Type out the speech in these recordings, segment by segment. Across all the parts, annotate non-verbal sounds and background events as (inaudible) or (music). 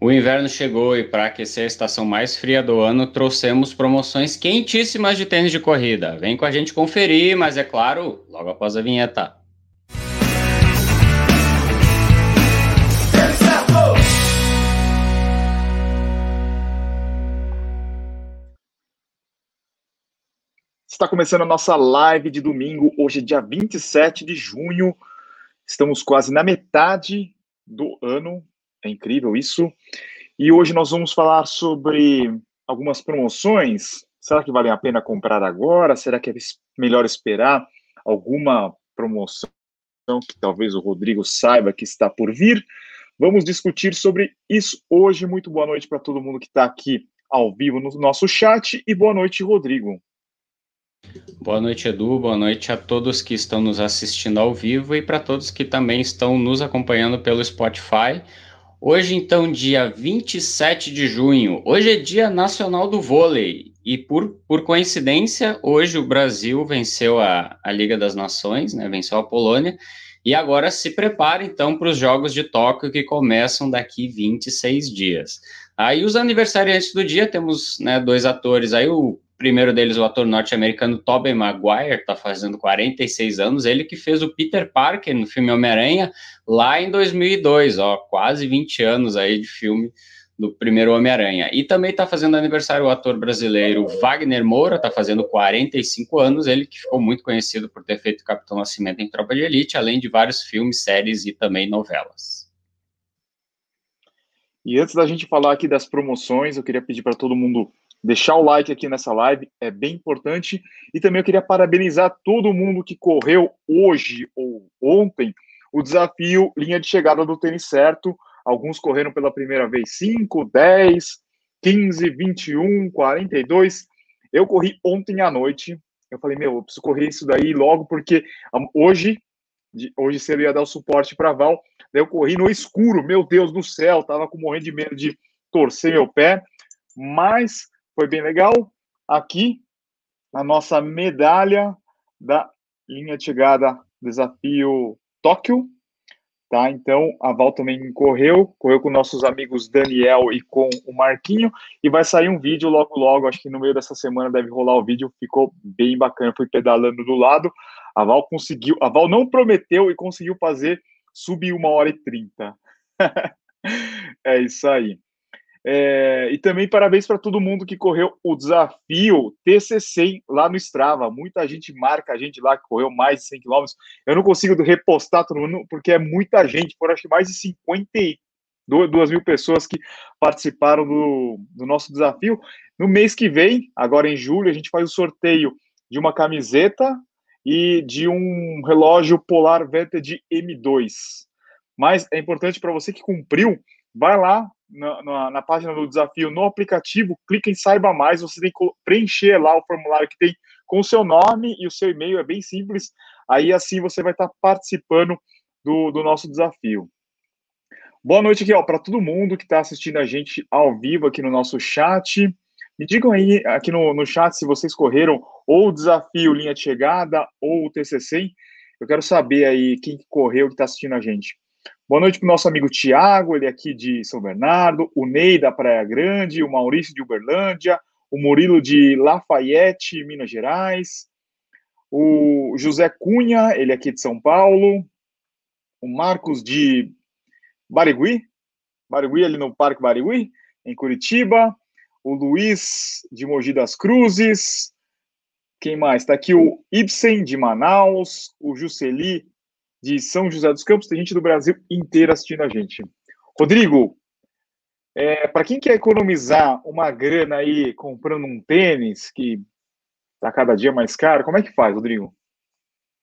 O inverno chegou e para aquecer a estação mais fria do ano, trouxemos promoções quentíssimas de tênis de corrida. Vem com a gente conferir, mas é claro, logo após a vinheta. Está começando a nossa live de domingo, hoje é dia 27 de junho. Estamos quase na metade do ano, é incrível isso. E hoje nós vamos falar sobre algumas promoções. Será que vale a pena comprar agora? Será que é melhor esperar alguma promoção que talvez o Rodrigo saiba que está por vir? Vamos discutir sobre isso hoje. Muito boa noite para todo mundo que está aqui ao vivo no nosso chat e boa noite, Rodrigo. Boa noite, Edu. Boa noite a todos que estão nos assistindo ao vivo e para todos que também estão nos acompanhando pelo Spotify. Hoje, então, dia 27 de junho. Hoje é Dia Nacional do Vôlei. E por, por coincidência, hoje o Brasil venceu a, a Liga das Nações, né? Venceu a Polônia. E agora se prepara, então, para os Jogos de Tóquio que começam daqui 26 dias. Aí os aniversariantes do dia, temos né, dois atores aí, o primeiro deles, o ator norte-americano Tobey Maguire, está fazendo 46 anos, ele que fez o Peter Parker no filme Homem-Aranha lá em 2002, ó, quase 20 anos aí de filme do primeiro Homem-Aranha. E também está fazendo aniversário o ator brasileiro Wagner Moura, está fazendo 45 anos, ele que ficou muito conhecido por ter feito Capitão Nascimento em Tropa de Elite, além de vários filmes, séries e também novelas. E antes da gente falar aqui das promoções, eu queria pedir para todo mundo deixar o like aqui nessa live, é bem importante. E também eu queria parabenizar todo mundo que correu hoje ou ontem o desafio linha de chegada do tênis certo. Alguns correram pela primeira vez 5, 10, 15, 21, 42. Eu corri ontem à noite. Eu falei, meu, eu preciso correr isso daí logo, porque hoje, hoje cedo ia dar o suporte para Val. Daí eu corri no escuro, meu Deus do céu, tava com morrendo de medo de torcer meu pé. Mas foi bem legal. Aqui, a nossa medalha da linha de chegada desafio Tóquio. Tá? Então, a Val também correu, correu com nossos amigos Daniel e com o Marquinho, e vai sair um vídeo logo, logo, acho que no meio dessa semana deve rolar o vídeo, ficou bem bacana, fui pedalando do lado, a Val conseguiu, a Val não prometeu e conseguiu fazer subir uma hora e trinta. (laughs) é isso aí. É, e também parabéns para todo mundo que correu o desafio TCC lá no Strava. Muita gente marca a gente lá que correu mais de 100 km. Eu não consigo repostar todo mundo porque é muita gente. Foram acho que mais de 52 mil pessoas que participaram do, do nosso desafio. No mês que vem, agora em julho, a gente faz o sorteio de uma camiseta e de um relógio Polar Vantage M2. Mas é importante para você que cumpriu, vai lá, na, na, na, página do desafio no aplicativo, clica em Saiba Mais, você tem que preencher lá o formulário que tem com o seu nome e o seu e-mail, é bem simples. Aí assim você vai estar participando do, do nosso desafio. Boa noite aqui, ó, para todo mundo que está assistindo a gente ao vivo aqui no nosso chat. Me digam aí aqui no, no chat se vocês correram ou o desafio linha de chegada ou o TCC. Eu quero saber aí quem correu que está assistindo a gente. Boa noite para o nosso amigo Tiago, ele é aqui de São Bernardo, o Ney da Praia Grande, o Maurício de Uberlândia, o Murilo de Lafayette, Minas Gerais, o José Cunha, ele é aqui de São Paulo, o Marcos de Barigui, Barigui ali no Parque Barigui, em Curitiba, o Luiz de Mogi das Cruzes, quem mais? Está aqui o Ibsen de Manaus, o Jusceli de São José dos Campos, tem gente do Brasil inteiro assistindo a gente. Rodrigo, é, para quem quer economizar uma grana aí comprando um tênis que está cada dia mais caro, como é que faz, Rodrigo?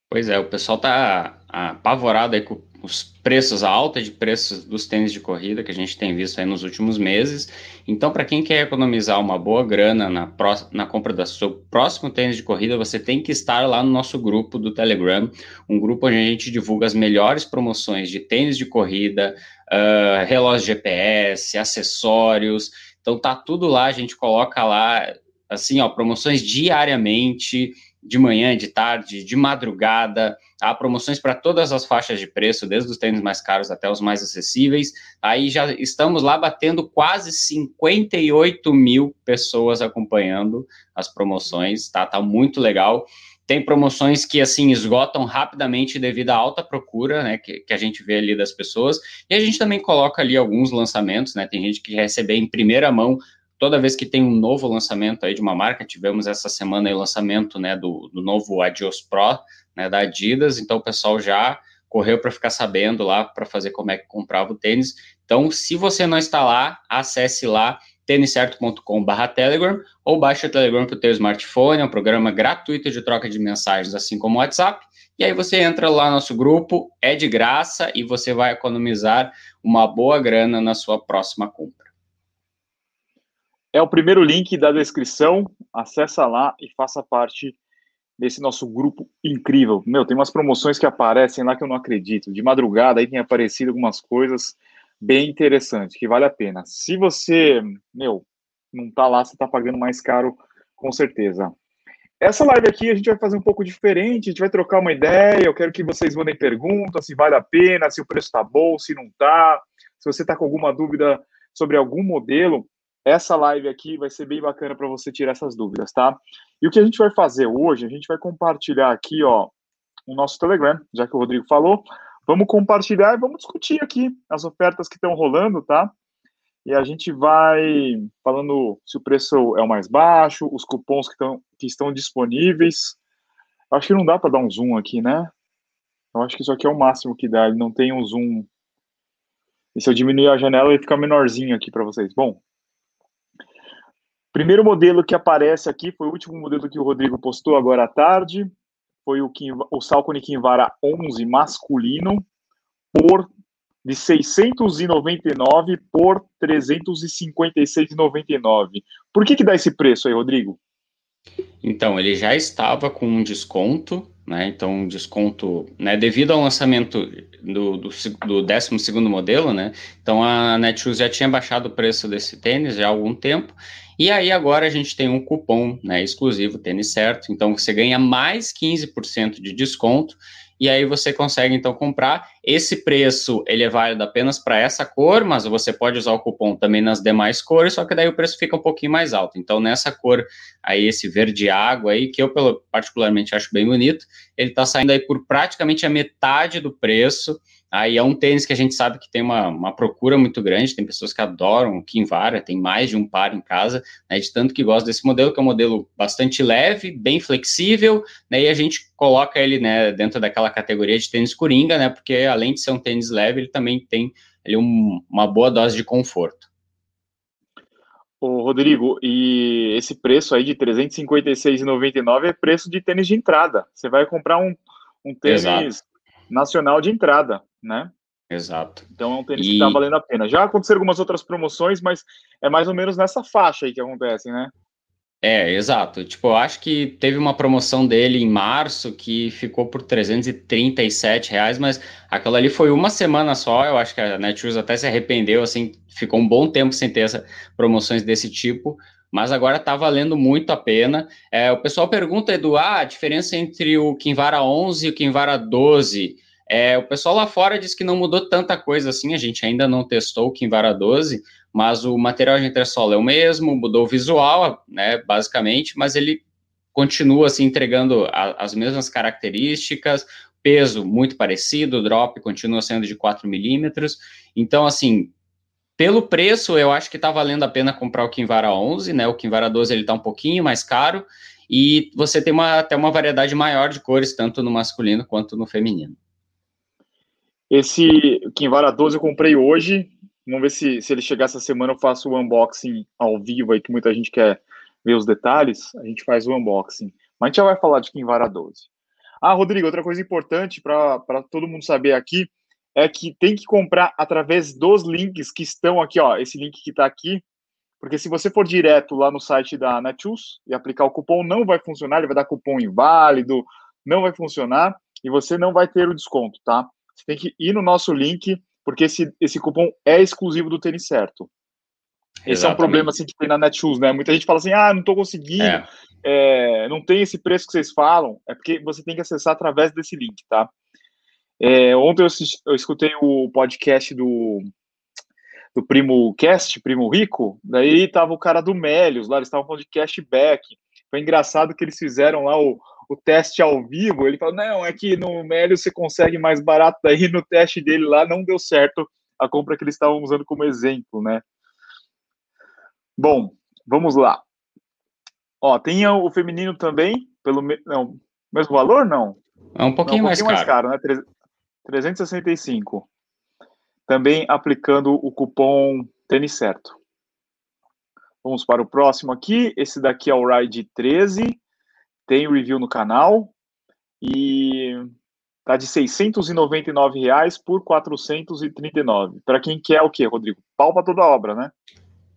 Pois é, o pessoal está apavorado aí com os preços, alta de preços dos tênis de corrida que a gente tem visto aí nos últimos meses. Então, para quem quer economizar uma boa grana na, pró na compra do seu próximo tênis de corrida, você tem que estar lá no nosso grupo do Telegram, um grupo onde a gente divulga as melhores promoções de tênis de corrida, uh, relógio GPS, acessórios. Então, tá tudo lá, a gente coloca lá, assim, ó, promoções diariamente de manhã, de tarde, de madrugada. Há promoções para todas as faixas de preço, desde os tênis mais caros até os mais acessíveis. Aí já estamos lá batendo quase 58 mil pessoas acompanhando as promoções, tá? Tá muito legal. Tem promoções que, assim, esgotam rapidamente devido à alta procura, né, que, que a gente vê ali das pessoas. E a gente também coloca ali alguns lançamentos, né, tem gente que recebe em primeira mão toda vez que tem um novo lançamento aí de uma marca, tivemos essa semana o lançamento, né, do, do novo Adios Pro, né, da Adidas, então o pessoal já correu para ficar sabendo lá para fazer como é que comprava o tênis. Então, se você não está lá, acesse lá têniscerto.com/telegram ou baixe o Telegram para o teu smartphone, é um programa gratuito de troca de mensagens, assim como o WhatsApp. E aí você entra lá no nosso grupo, é de graça e você vai economizar uma boa grana na sua próxima compra. É o primeiro link da descrição. Acessa lá e faça parte desse nosso grupo incrível. Meu, tem umas promoções que aparecem lá que eu não acredito. De madrugada aí tem aparecido algumas coisas bem interessantes que vale a pena. Se você, meu, não tá lá, você tá pagando mais caro com certeza. Essa live aqui a gente vai fazer um pouco diferente, a gente vai trocar uma ideia, eu quero que vocês mandem perguntas, se vale a pena, se o preço tá bom, se não tá, se você tá com alguma dúvida sobre algum modelo, essa live aqui vai ser bem bacana para você tirar essas dúvidas, tá? E o que a gente vai fazer hoje, a gente vai compartilhar aqui, ó, o nosso Telegram, já que o Rodrigo falou. Vamos compartilhar e vamos discutir aqui as ofertas que estão rolando, tá? E a gente vai falando se o preço é o mais baixo, os cupons que, estão que estão disponíveis. Acho que não dá para dar um zoom aqui, né? Eu acho que isso aqui é o máximo que dá, ele não tem um zoom. E se eu diminuir a janela, ele fica menorzinho aqui para vocês. Bom, Primeiro modelo que aparece aqui foi o último modelo que o Rodrigo postou agora à tarde. Foi o, Kim, o Salcone Kinvara 11 masculino por de 699 por 356,99. Por que que dá esse preço aí, Rodrigo? Então, ele já estava com um desconto, né? Então, um desconto, né? Devido ao lançamento do, do, do 12 modelo, né? Então, a Netshoes já tinha baixado o preço desse tênis já há algum tempo. E aí, agora a gente tem um cupom, né? Exclusivo, tênis certo. Então, você ganha mais 15% de desconto e aí você consegue então comprar. Esse preço ele é válido apenas para essa cor, mas você pode usar o cupom também nas demais cores, só que daí o preço fica um pouquinho mais alto. Então nessa cor aí esse verde água aí que eu particularmente acho bem bonito, ele está saindo aí por praticamente a metade do preço Aí é um tênis que a gente sabe que tem uma, uma procura muito grande, tem pessoas que adoram o Kinvara, tem mais de um par em casa, né, de tanto que gosta desse modelo, que é um modelo bastante leve, bem flexível, né, e a gente coloca ele, né, dentro daquela categoria de tênis coringa, né, porque além de ser um tênis leve, ele também tem ele, um, uma boa dose de conforto. Ô, Rodrigo, e esse preço aí de R$ 356,99 é preço de tênis de entrada. Você vai comprar um, um tênis Exato. nacional de entrada né? Exato. Então é um tênis e... que tá valendo a pena. Já aconteceram algumas outras promoções, mas é mais ou menos nessa faixa aí que acontece, né? É, exato. Tipo, eu acho que teve uma promoção dele em março que ficou por 337 reais, mas aquela ali foi uma semana só. Eu acho que a Netshoes até se arrependeu, assim, ficou um bom tempo sem ter essa, promoções desse tipo, mas agora tá valendo muito a pena. É, o pessoal pergunta, Edu, ah, a diferença entre o Kinvara 11 e o Kinvara 12. É, o pessoal lá fora diz que não mudou tanta coisa assim, a gente ainda não testou o Kinvara 12, mas o material de entressola é o mesmo, mudou o visual, né, basicamente, mas ele continua assim entregando a, as mesmas características, peso muito parecido, o drop continua sendo de 4 milímetros, então assim, pelo preço, eu acho que está valendo a pena comprar o Kinvara 11, né, o Kinvara 12 ele está um pouquinho mais caro, e você tem uma, até uma variedade maior de cores, tanto no masculino quanto no feminino. Esse Kinvara 12 eu comprei hoje. Vamos ver se, se ele chegar essa semana eu faço o unboxing ao vivo aí, que muita gente quer ver os detalhes. A gente faz o unboxing. Mas a gente já vai falar de Kinvara 12. Ah, Rodrigo, outra coisa importante para todo mundo saber aqui é que tem que comprar através dos links que estão aqui, ó. Esse link que está aqui. Porque se você for direto lá no site da Netshoes e aplicar o cupom, não vai funcionar, ele vai dar cupom inválido, não vai funcionar e você não vai ter o desconto, tá? Você tem que ir no nosso link, porque esse, esse cupom é exclusivo do Tênis Certo. Esse Exatamente. é um problema assim que tem na Netshoes, né? Muita gente fala assim, ah, não estou conseguindo, é. É, não tem esse preço que vocês falam, é porque você tem que acessar através desse link, tá? É, ontem eu, eu, escutei o podcast do, do Primo Cast, Primo Rico, daí tava o cara do Melios lá, eles estavam falando de cashback. Foi engraçado que eles fizeram lá o, o teste ao vivo. Ele falou: não, é que no Melios você consegue mais barato, daí no teste dele lá não deu certo a compra que eles estavam usando como exemplo, né? Bom, vamos lá. Ó, tem o feminino também, pelo não, mesmo valor, não? É um pouquinho, não, um pouquinho mais, caro. mais caro, né? 365. Também aplicando o cupom Tênis Certo. Vamos para o próximo aqui. Esse daqui é o Ride 13. Tem review no canal. E tá de 699 reais por 439. Para quem quer o quê, Rodrigo? Pau para toda obra, né?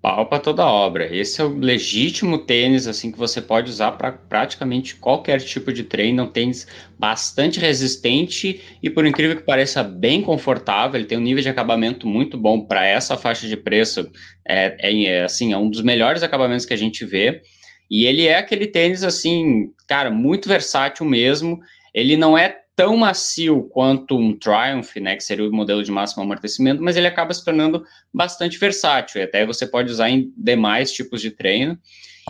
pau para toda obra. Esse é o legítimo tênis assim que você pode usar para praticamente qualquer tipo de treino. É um tênis bastante resistente e por incrível que pareça bem confortável. Ele tem um nível de acabamento muito bom para essa faixa de preço. É, é, assim é um dos melhores acabamentos que a gente vê. E ele é aquele tênis assim, cara, muito versátil mesmo. Ele não é tão macio quanto um Triumph, né, que seria o modelo de máximo amortecimento, mas ele acaba se tornando bastante versátil, e até você pode usar em demais tipos de treino.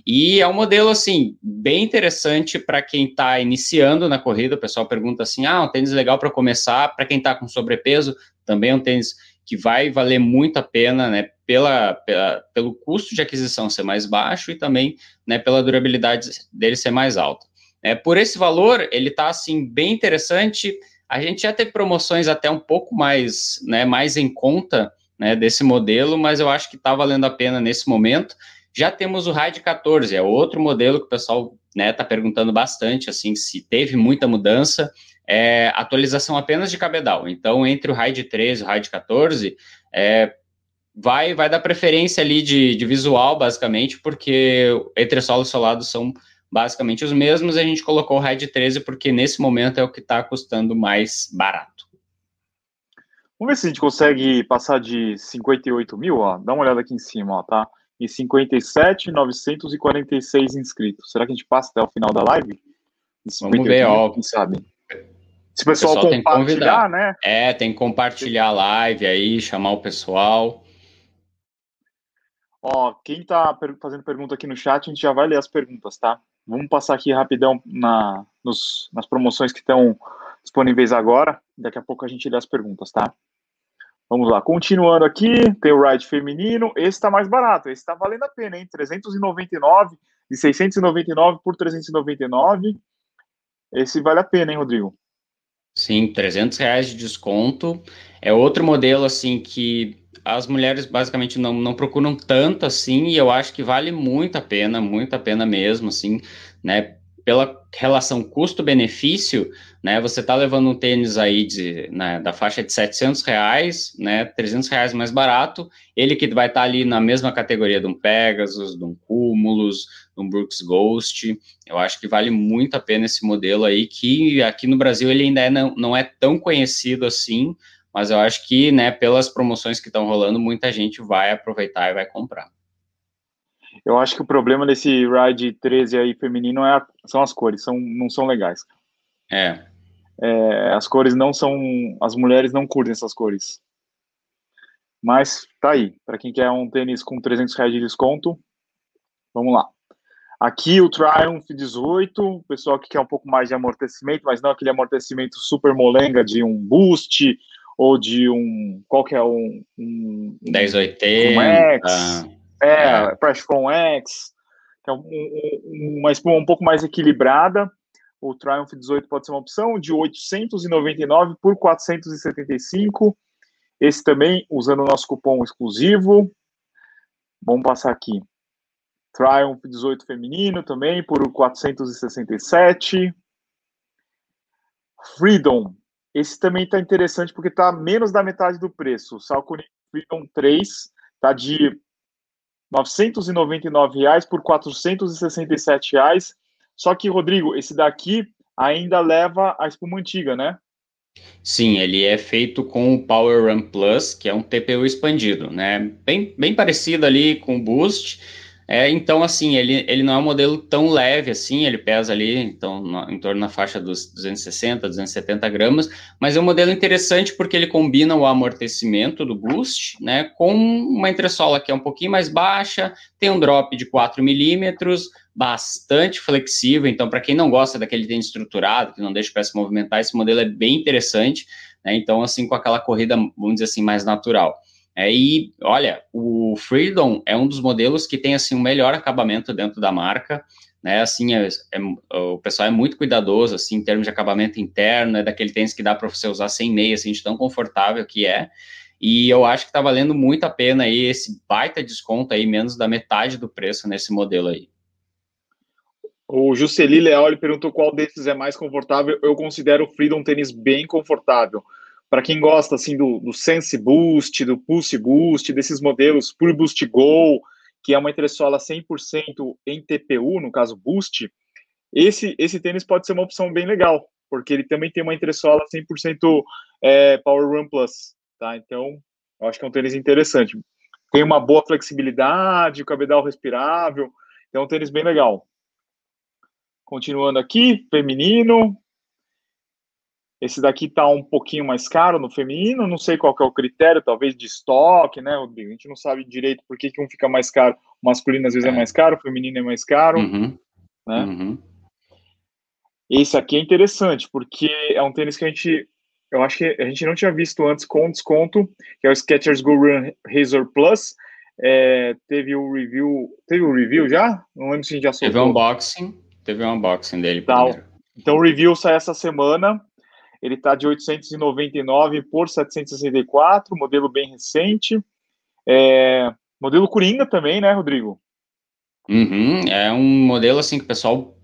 E é um modelo, assim, bem interessante para quem está iniciando na corrida. O pessoal pergunta assim: ah, um tênis legal para começar. Para quem está com sobrepeso, também é um tênis que vai valer muito a pena, né? Pela, pela, pelo custo de aquisição ser mais baixo e também né, pela durabilidade dele ser mais alta. É, por esse valor, ele está assim bem interessante. A gente já teve promoções até um pouco mais, né, mais em conta né, desse modelo, mas eu acho que está valendo a pena nesse momento. Já temos o Raid 14, é outro modelo que o pessoal está né, tá perguntando bastante, assim, se teve muita mudança. É, atualização apenas de cabedal. Então, entre o Raid 13 e o Raid 14, é, vai, vai dar preferência ali de, de visual, basicamente, porque entre solo e solado são basicamente os mesmos, a gente colocou o RAID 13 porque nesse momento é o que está custando mais barato. Vamos ver se a gente consegue passar de 58 mil, ó. Dá uma olhada aqui em cima, ó, tá? E 57,946 inscritos. Será que a gente passa até o final da live? Vamos ver, ó. Quem sabe? Se o pessoal, o pessoal compartilhar, né? É, tem que compartilhar a live aí, chamar o pessoal. Ó, quem tá fazendo pergunta aqui no chat, a gente já vai ler as perguntas, tá? Vamos passar aqui rapidão na, nos, nas promoções que estão disponíveis agora. Daqui a pouco a gente lê as perguntas, tá? Vamos lá. Continuando aqui, tem o ride feminino. Esse está mais barato. Esse está valendo a pena, hein? 399 de 699 por 399. Esse vale a pena, hein, Rodrigo? Sim, 300 reais de desconto. É outro modelo, assim, que as mulheres basicamente não, não procuram tanto assim, e eu acho que vale muito a pena, muito a pena mesmo, assim, né? Pela relação custo-benefício, né? Você tá levando um tênis aí de, né, da faixa de 700 reais, né? 300 reais mais barato, ele que vai estar tá ali na mesma categoria de um Pegasus, de um Cumulus, de um Brooks Ghost. Eu acho que vale muito a pena esse modelo aí, que aqui no Brasil ele ainda é, não, não é tão conhecido assim, mas eu acho que, né, pelas promoções que estão rolando, muita gente vai aproveitar e vai comprar. Eu acho que o problema desse Ride 13 aí feminino é a, são as cores, são, não são legais. É. é. As cores não são. As mulheres não curtem essas cores. Mas tá aí. Para quem quer um tênis com 300 reais de desconto, vamos lá. Aqui o Triumph 18, o pessoal que quer um pouco mais de amortecimento, mas não aquele amortecimento super molenga de um boost ou de um. Qual que é um. um 1080. Um X, é, é. Presscon X, que é um, um, uma espuma um pouco mais equilibrada. O Triumph 18 pode ser uma opção, de 899 por 475. Esse também, usando o nosso cupom exclusivo. Vamos passar aqui. Triumph 18 feminino também por 467. Freedom esse também está interessante porque está menos da metade do preço. O Salcone Freedom 3 está de 999 reais por 467 reais. Só que, Rodrigo, esse daqui ainda leva a espuma antiga, né? Sim, ele é feito com o Power Run Plus, que é um TPU expandido, né? Bem, bem parecido ali com o Boost, é, então, assim, ele, ele não é um modelo tão leve assim, ele pesa ali, então, no, em torno na faixa dos 260, 270 gramas, mas é um modelo interessante porque ele combina o amortecimento do Boost, né, com uma entressola que é um pouquinho mais baixa, tem um drop de 4 milímetros, bastante flexível, então, para quem não gosta daquele tênis estruturado, que não deixa o pé se movimentar, esse modelo é bem interessante, né, então, assim, com aquela corrida, vamos dizer assim, mais natural. É, e olha, o Freedom é um dos modelos que tem assim o um melhor acabamento dentro da marca, né? Assim, é, é, o pessoal é muito cuidadoso assim em termos de acabamento interno, é daquele tênis que dá para você usar sem meia, assim, de tão confortável que é. E eu acho que está valendo muito a pena aí esse baita desconto aí, menos da metade do preço nesse modelo aí. O Jusceli Leal ele perguntou qual desses é mais confortável. Eu considero o Freedom tênis bem confortável para quem gosta assim do, do Sense Boost, do Pulse Boost, desses modelos Pure Boost Go, que é uma entressola 100% em TPU, no caso Boost, esse, esse tênis pode ser uma opção bem legal, porque ele também tem uma entressola 100% é, Power Run Plus, tá? Então, eu acho que é um tênis interessante. Tem uma boa flexibilidade, o cabedal respirável, então é um tênis bem legal. Continuando aqui, feminino, esse daqui está um pouquinho mais caro no feminino, não sei qual é o critério, talvez de estoque, né? A gente não sabe direito por que, que um fica mais caro. O masculino às vezes é, é mais caro, o feminino é mais caro, uhum. né? Uhum. Esse aqui é interessante, porque é um tênis que a gente, eu acho que a gente não tinha visto antes com desconto, que é o Skechers Go Run Razor Plus. É, teve o review, teve o review já? Não lembro se a gente já soltou. Teve um unboxing, teve um unboxing dele Tal. Então o review sai essa semana, ele está de 899 por 764, modelo bem recente. É, modelo Coringa também, né, Rodrigo? Uhum, é um modelo assim que o pessoal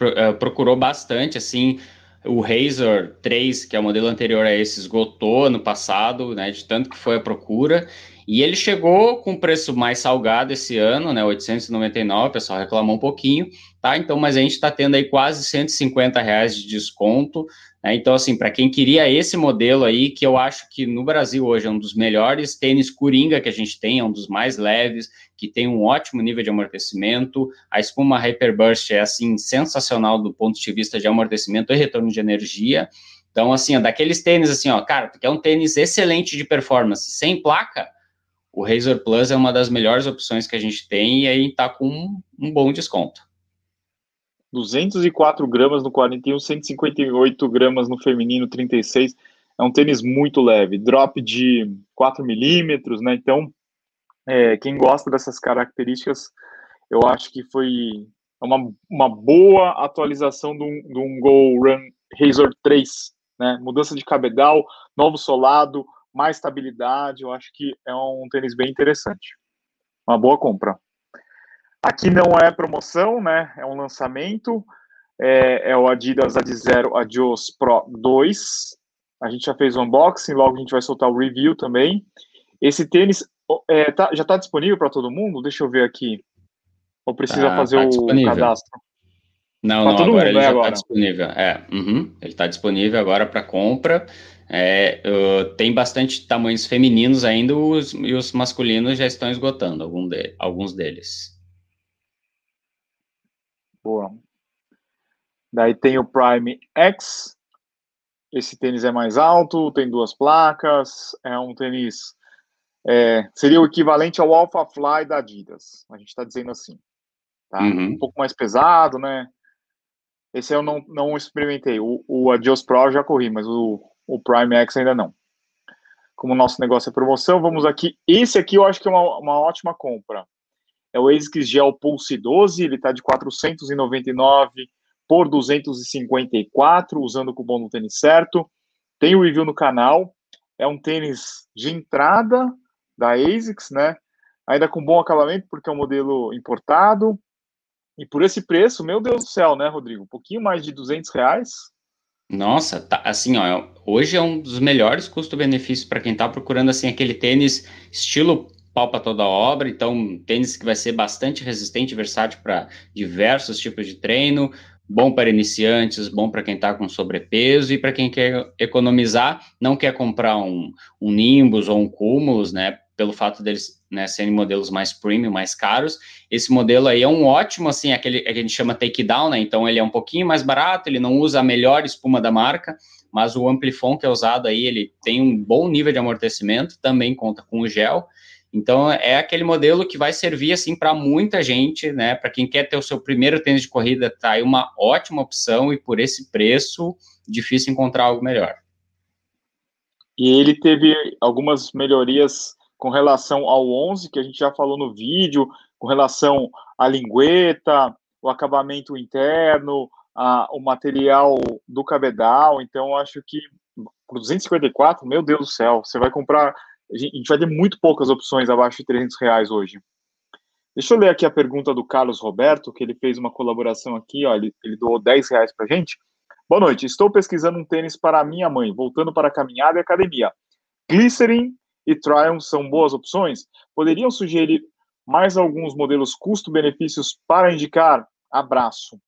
é, procurou bastante, assim, o Razor 3, que é o modelo anterior a esse, esgotou no passado, né, de tanto que foi a procura, e ele chegou com preço mais salgado esse ano, né, 899, o pessoal reclamou um pouquinho, tá, então, mas a gente está tendo aí quase 150 reais de desconto? Então, assim, para quem queria esse modelo aí, que eu acho que no Brasil hoje é um dos melhores tênis Coringa que a gente tem, é um dos mais leves, que tem um ótimo nível de amortecimento. A espuma Hyperburst é, assim, sensacional do ponto de vista de amortecimento e retorno de energia. Então, assim, ó, daqueles tênis, assim, ó, cara, porque é um tênis excelente de performance, sem placa, o Razor Plus é uma das melhores opções que a gente tem e aí tá com um bom desconto. 204 gramas no 41, 158 gramas no feminino, 36. É um tênis muito leve, drop de 4 milímetros, né? Então, é, quem gosta dessas características, eu acho que foi uma, uma boa atualização de um, de um Go Run Razor 3, né? Mudança de cabedal, novo solado, mais estabilidade, eu acho que é um tênis bem interessante. Uma boa compra. Aqui não é promoção, né? É um lançamento. É, é o Adidas Ad Zero Adios Pro 2. A gente já fez o unboxing, logo a gente vai soltar o review também. Esse tênis é, tá, já está disponível para todo mundo? Deixa eu ver aqui. Ou precisa ah, fazer tá o cadastro? Não, pra não, agora mundo, ele né, já está disponível. É, uhum, ele está disponível agora para compra. É, uh, tem bastante tamanhos femininos ainda os, e os masculinos já estão esgotando algum de, alguns deles. Boa. Daí tem o Prime X. Esse tênis é mais alto, tem duas placas, é um tênis. É, seria o equivalente ao Alpha Fly da Adidas. A gente está dizendo assim. Tá? Uhum. Um pouco mais pesado, né? Esse eu não, não experimentei. O, o Adios Pro eu já corri, mas o, o Prime X ainda não. Como o nosso negócio é promoção, vamos aqui. Esse aqui eu acho que é uma, uma ótima compra é o ASICS Gel Pulse 12, ele está de 499 por 254, usando o cupom do tênis certo. Tem o review no canal, é um tênis de entrada da ASICS, né? Ainda com bom acabamento, porque é um modelo importado. E por esse preço, meu Deus do céu, né, Rodrigo? Um pouquinho mais de 200 reais. Nossa, tá, assim, ó, hoje é um dos melhores custo-benefícios para quem está procurando assim aquele tênis estilo pau para toda obra, então tênis que vai ser bastante resistente versátil para diversos tipos de treino, bom para iniciantes, bom para quem está com sobrepeso e para quem quer economizar, não quer comprar um, um Nimbus ou um Cumulus, né, pelo fato deles né, serem modelos mais premium, mais caros. Esse modelo aí é um ótimo, assim, aquele que a gente chama takedown, né, então ele é um pouquinho mais barato, ele não usa a melhor espuma da marca, mas o Amplifon que é usado aí, ele tem um bom nível de amortecimento, também conta com o gel, então, é aquele modelo que vai servir, assim, para muita gente, né? Para quem quer ter o seu primeiro tênis de corrida, tá aí uma ótima opção e por esse preço, difícil encontrar algo melhor. E ele teve algumas melhorias com relação ao 11, que a gente já falou no vídeo, com relação à lingueta, o acabamento interno, a, o material do cabedal. Então, acho que por 254, meu Deus do céu, você vai comprar a gente vai ter muito poucas opções abaixo de 300 reais hoje. Deixa eu ler aqui a pergunta do Carlos Roberto, que ele fez uma colaboração aqui, ó, ele, ele doou 10 reais para gente. Boa noite, estou pesquisando um tênis para minha mãe, voltando para a caminhada e academia. Glycerin e Triumph são boas opções? Poderiam sugerir mais alguns modelos custo-benefícios para indicar? Abraço.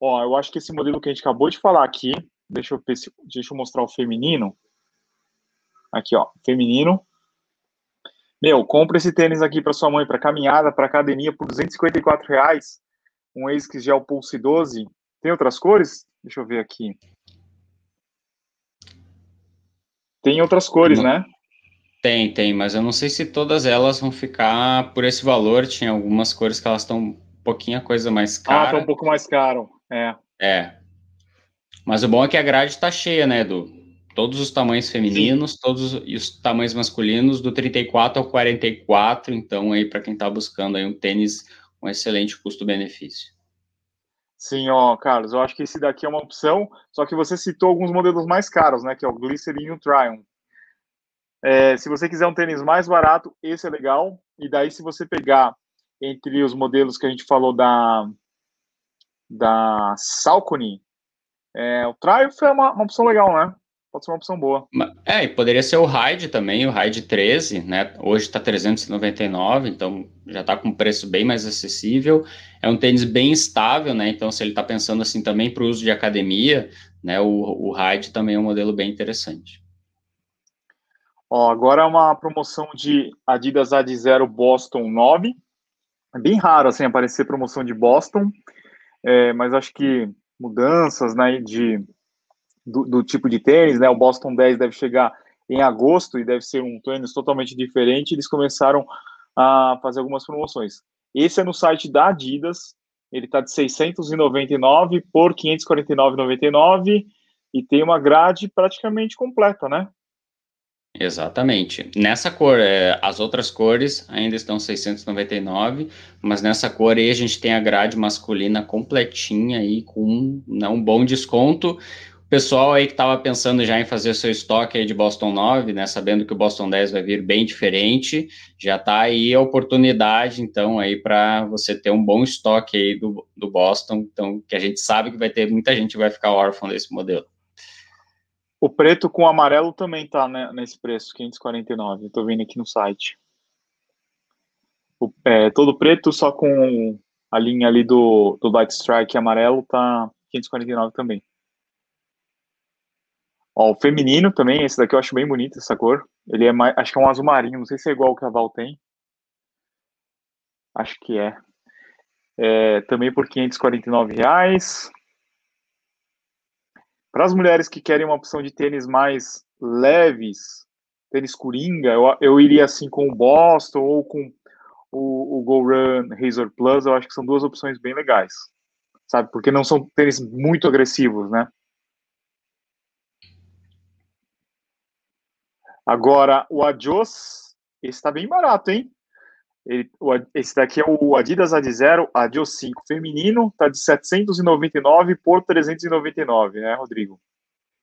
Ó, eu acho que esse modelo que a gente acabou de falar aqui, deixa eu, deixa eu mostrar o feminino. Aqui, ó, feminino. Meu, compra esse tênis aqui para sua mãe, para caminhada, para academia, por 254 reais. Um ASICS Gel Pulse 12. Tem outras cores? Deixa eu ver aqui. Tem outras cores, não, né? Tem, tem, mas eu não sei se todas elas vão ficar por esse valor. Tinha algumas cores que elas estão um pouquinho a coisa mais cara. Ah, tá um pouco mais caro, é. É. Mas o bom é que a grade tá cheia, né, Edu? Todos os tamanhos femininos, Sim. todos os tamanhos masculinos, do 34 ao 44, então aí para quem está buscando aí um tênis com um excelente custo-benefício. Sim, ó, Carlos, eu acho que esse daqui é uma opção, só que você citou alguns modelos mais caros, né, que é o Glycerin e o Triumph. É, se você quiser um tênis mais barato, esse é legal, e daí se você pegar entre os modelos que a gente falou da da Salcone, é, o Triumph é uma, uma opção legal, né? Pode ser uma opção boa. É, e poderia ser o Raid também, o Raid 13, né? Hoje está 399, então já está com um preço bem mais acessível. É um tênis bem estável, né? Então, se ele está pensando assim também para o uso de academia, né? O, o Raid também é um modelo bem interessante. Ó, agora é uma promoção de Adidas Ad Zero Boston 9. É bem raro assim aparecer promoção de Boston, é, mas acho que mudanças, né? De do, do, tipo de tênis, né? O Boston 10 deve chegar em agosto e deve ser um tênis totalmente diferente. Eles começaram a fazer algumas promoções. Esse é no site da Adidas, ele está de 699 por 549,99 e tem uma grade praticamente completa, né? Exatamente. Nessa cor, é, as outras cores ainda estão 699, mas nessa cor aí a gente tem a grade masculina completinha aí com né, um bom desconto pessoal aí que estava pensando já em fazer seu estoque aí de Boston 9, né, sabendo que o Boston 10 vai vir bem diferente, já está aí a oportunidade, então, aí para você ter um bom estoque aí do, do Boston, então, que a gente sabe que vai ter muita gente vai ficar órfão desse modelo. O preto com amarelo também tá né, nesse preço, 549, estou vendo aqui no site. O, é, todo preto, só com a linha ali do, do Light Strike amarelo, tá 549 também. Ó, o feminino também, esse daqui eu acho bem bonito, essa cor. Ele é mais, acho que é um azul marinho, não sei se é igual o que a Val tem. Acho que é. é também por 549 reais. Para as mulheres que querem uma opção de tênis mais leves, tênis coringa, eu, eu iria assim com o Boston ou com o, o Go Run Razor Plus, eu acho que são duas opções bem legais, sabe? Porque não são tênis muito agressivos, né? Agora, o Adios, esse está bem barato, hein? Ele, o, esse daqui é o Adidas Ad Zero Adios 5 feminino, tá de 799 por 399, né, Rodrigo?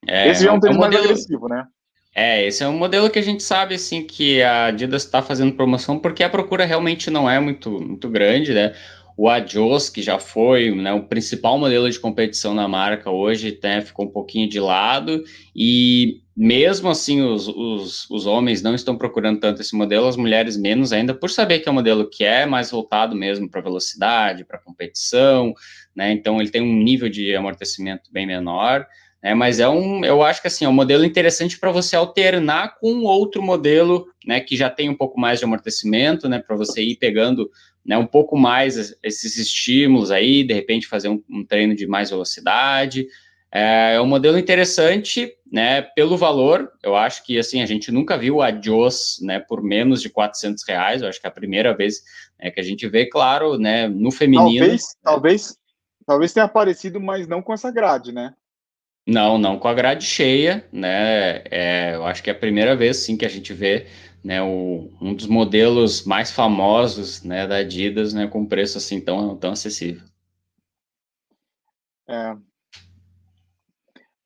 É, esse já é um tênis é um modelo... mais agressivo, né? É, esse é um modelo que a gente sabe, assim, que a Adidas está fazendo promoção porque a procura realmente não é muito, muito grande, né? O Adios, que já foi né, o principal modelo de competição na marca, hoje né, ficou um pouquinho de lado. E mesmo assim, os, os, os homens não estão procurando tanto esse modelo, as mulheres menos ainda, por saber que é um modelo que é mais voltado mesmo para velocidade, para competição, né? Então ele tem um nível de amortecimento bem menor. É, mas é um, eu acho que assim, é um modelo interessante para você alternar com outro modelo, né, que já tem um pouco mais de amortecimento, né, para você ir pegando, né, um pouco mais esses estímulos aí, de repente fazer um, um treino de mais velocidade. É, é, um modelo interessante, né, pelo valor. Eu acho que assim a gente nunca viu a Jos, né, por menos de 400 reais. Eu acho que é a primeira vez né, que a gente vê, claro, né, no feminino. Talvez, talvez, talvez tenha aparecido, mas não com essa grade, né? Não, não com a grade cheia, né? É, eu acho que é a primeira vez, sim, que a gente vê né, o, um dos modelos mais famosos né, da Adidas né, com preço assim tão, tão acessível. É,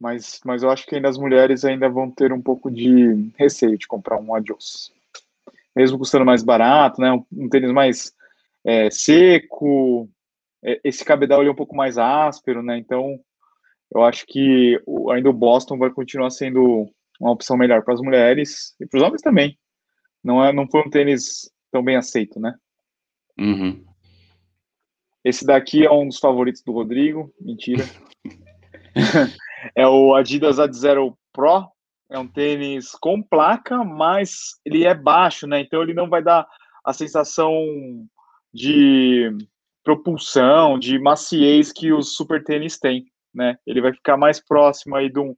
mas, mas eu acho que ainda as mulheres ainda vão ter um pouco de receio de comprar um Adios. Mesmo custando mais barato, né? Um, tênis mais é, seco, é, esse cabedal é um pouco mais áspero, né? Então eu acho que ainda o Boston vai continuar sendo uma opção melhor para as mulheres e para os homens também. Não, é, não foi um tênis tão bem aceito, né? Uhum. Esse daqui é um dos favoritos do Rodrigo. Mentira. (laughs) é o Adidas Ad Zero Pro. É um tênis com placa, mas ele é baixo, né? Então ele não vai dar a sensação de propulsão, de maciez que os super tênis têm né? Ele vai ficar mais próximo aí de um,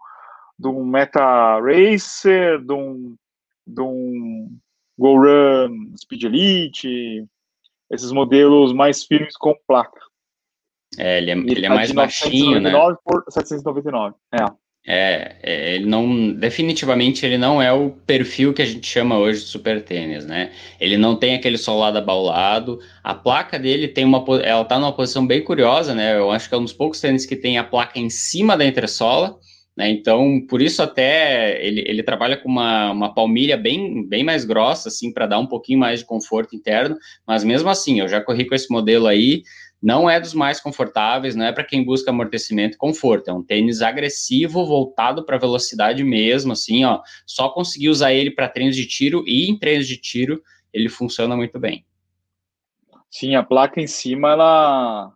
de um Meta Racer, de um, de um Go Run Speed Elite, esses modelos mais firmes com placa. É, ele é, ele, ele é tá mais baixinho, né? por 799, é. É, é, ele não, definitivamente ele não é o perfil que a gente chama hoje de super tênis, né? Ele não tem aquele solado abaulado. A placa dele tem uma, ela tá numa posição bem curiosa, né? Eu acho que é um dos poucos tênis que tem a placa em cima da entressola, né? Então, por isso até ele, ele trabalha com uma, uma palmilha bem, bem mais grossa, assim, para dar um pouquinho mais de conforto interno. Mas mesmo assim, eu já corri com esse modelo aí não é dos mais confortáveis, não é para quem busca amortecimento e conforto. É um tênis agressivo, voltado para velocidade mesmo, assim, ó. Só conseguir usar ele para treinos de tiro e em treinos de tiro ele funciona muito bem. Sim, a placa em cima ela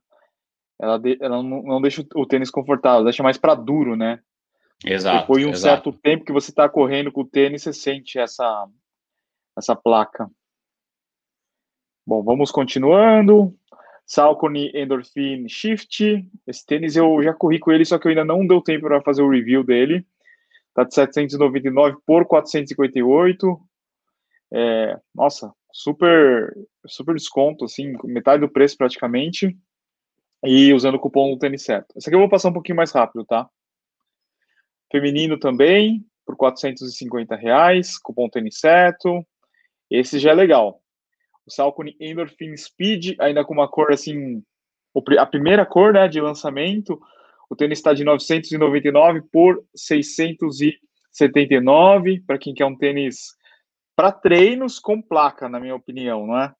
ela, de, ela não, não, deixa o tênis confortável, deixa mais para duro, né? Exato. Depois de um exato. certo tempo que você está correndo com o tênis, você sente essa essa placa. Bom, vamos continuando. Salcone Endorphin Shift. Esse tênis eu já corri com ele, só que eu ainda não deu tempo para fazer o review dele. Tá de 799 por 458. É, nossa, super super desconto, assim, metade do preço praticamente. E usando o cupom do tênis certo. Esse aqui eu vou passar um pouquinho mais rápido, tá? Feminino também, por 450 reais, cupom certo. Esse já é legal o Salcone Endorphin Speed, ainda com uma cor assim, a primeira cor né, de lançamento. O tênis está de 999 por 679, para quem quer um tênis para treinos com placa, na minha opinião, não é?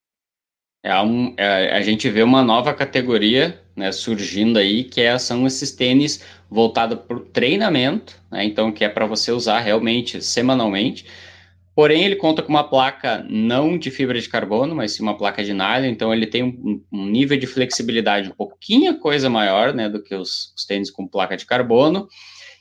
É, um, é, a gente vê uma nova categoria né, surgindo aí, que é, são esses tênis voltados para o treinamento, né, então que é para você usar realmente semanalmente. Porém, ele conta com uma placa não de fibra de carbono, mas sim uma placa de nylon, então ele tem um, um nível de flexibilidade um pouquinho coisa maior, né, do que os, os, tênis com placa de carbono.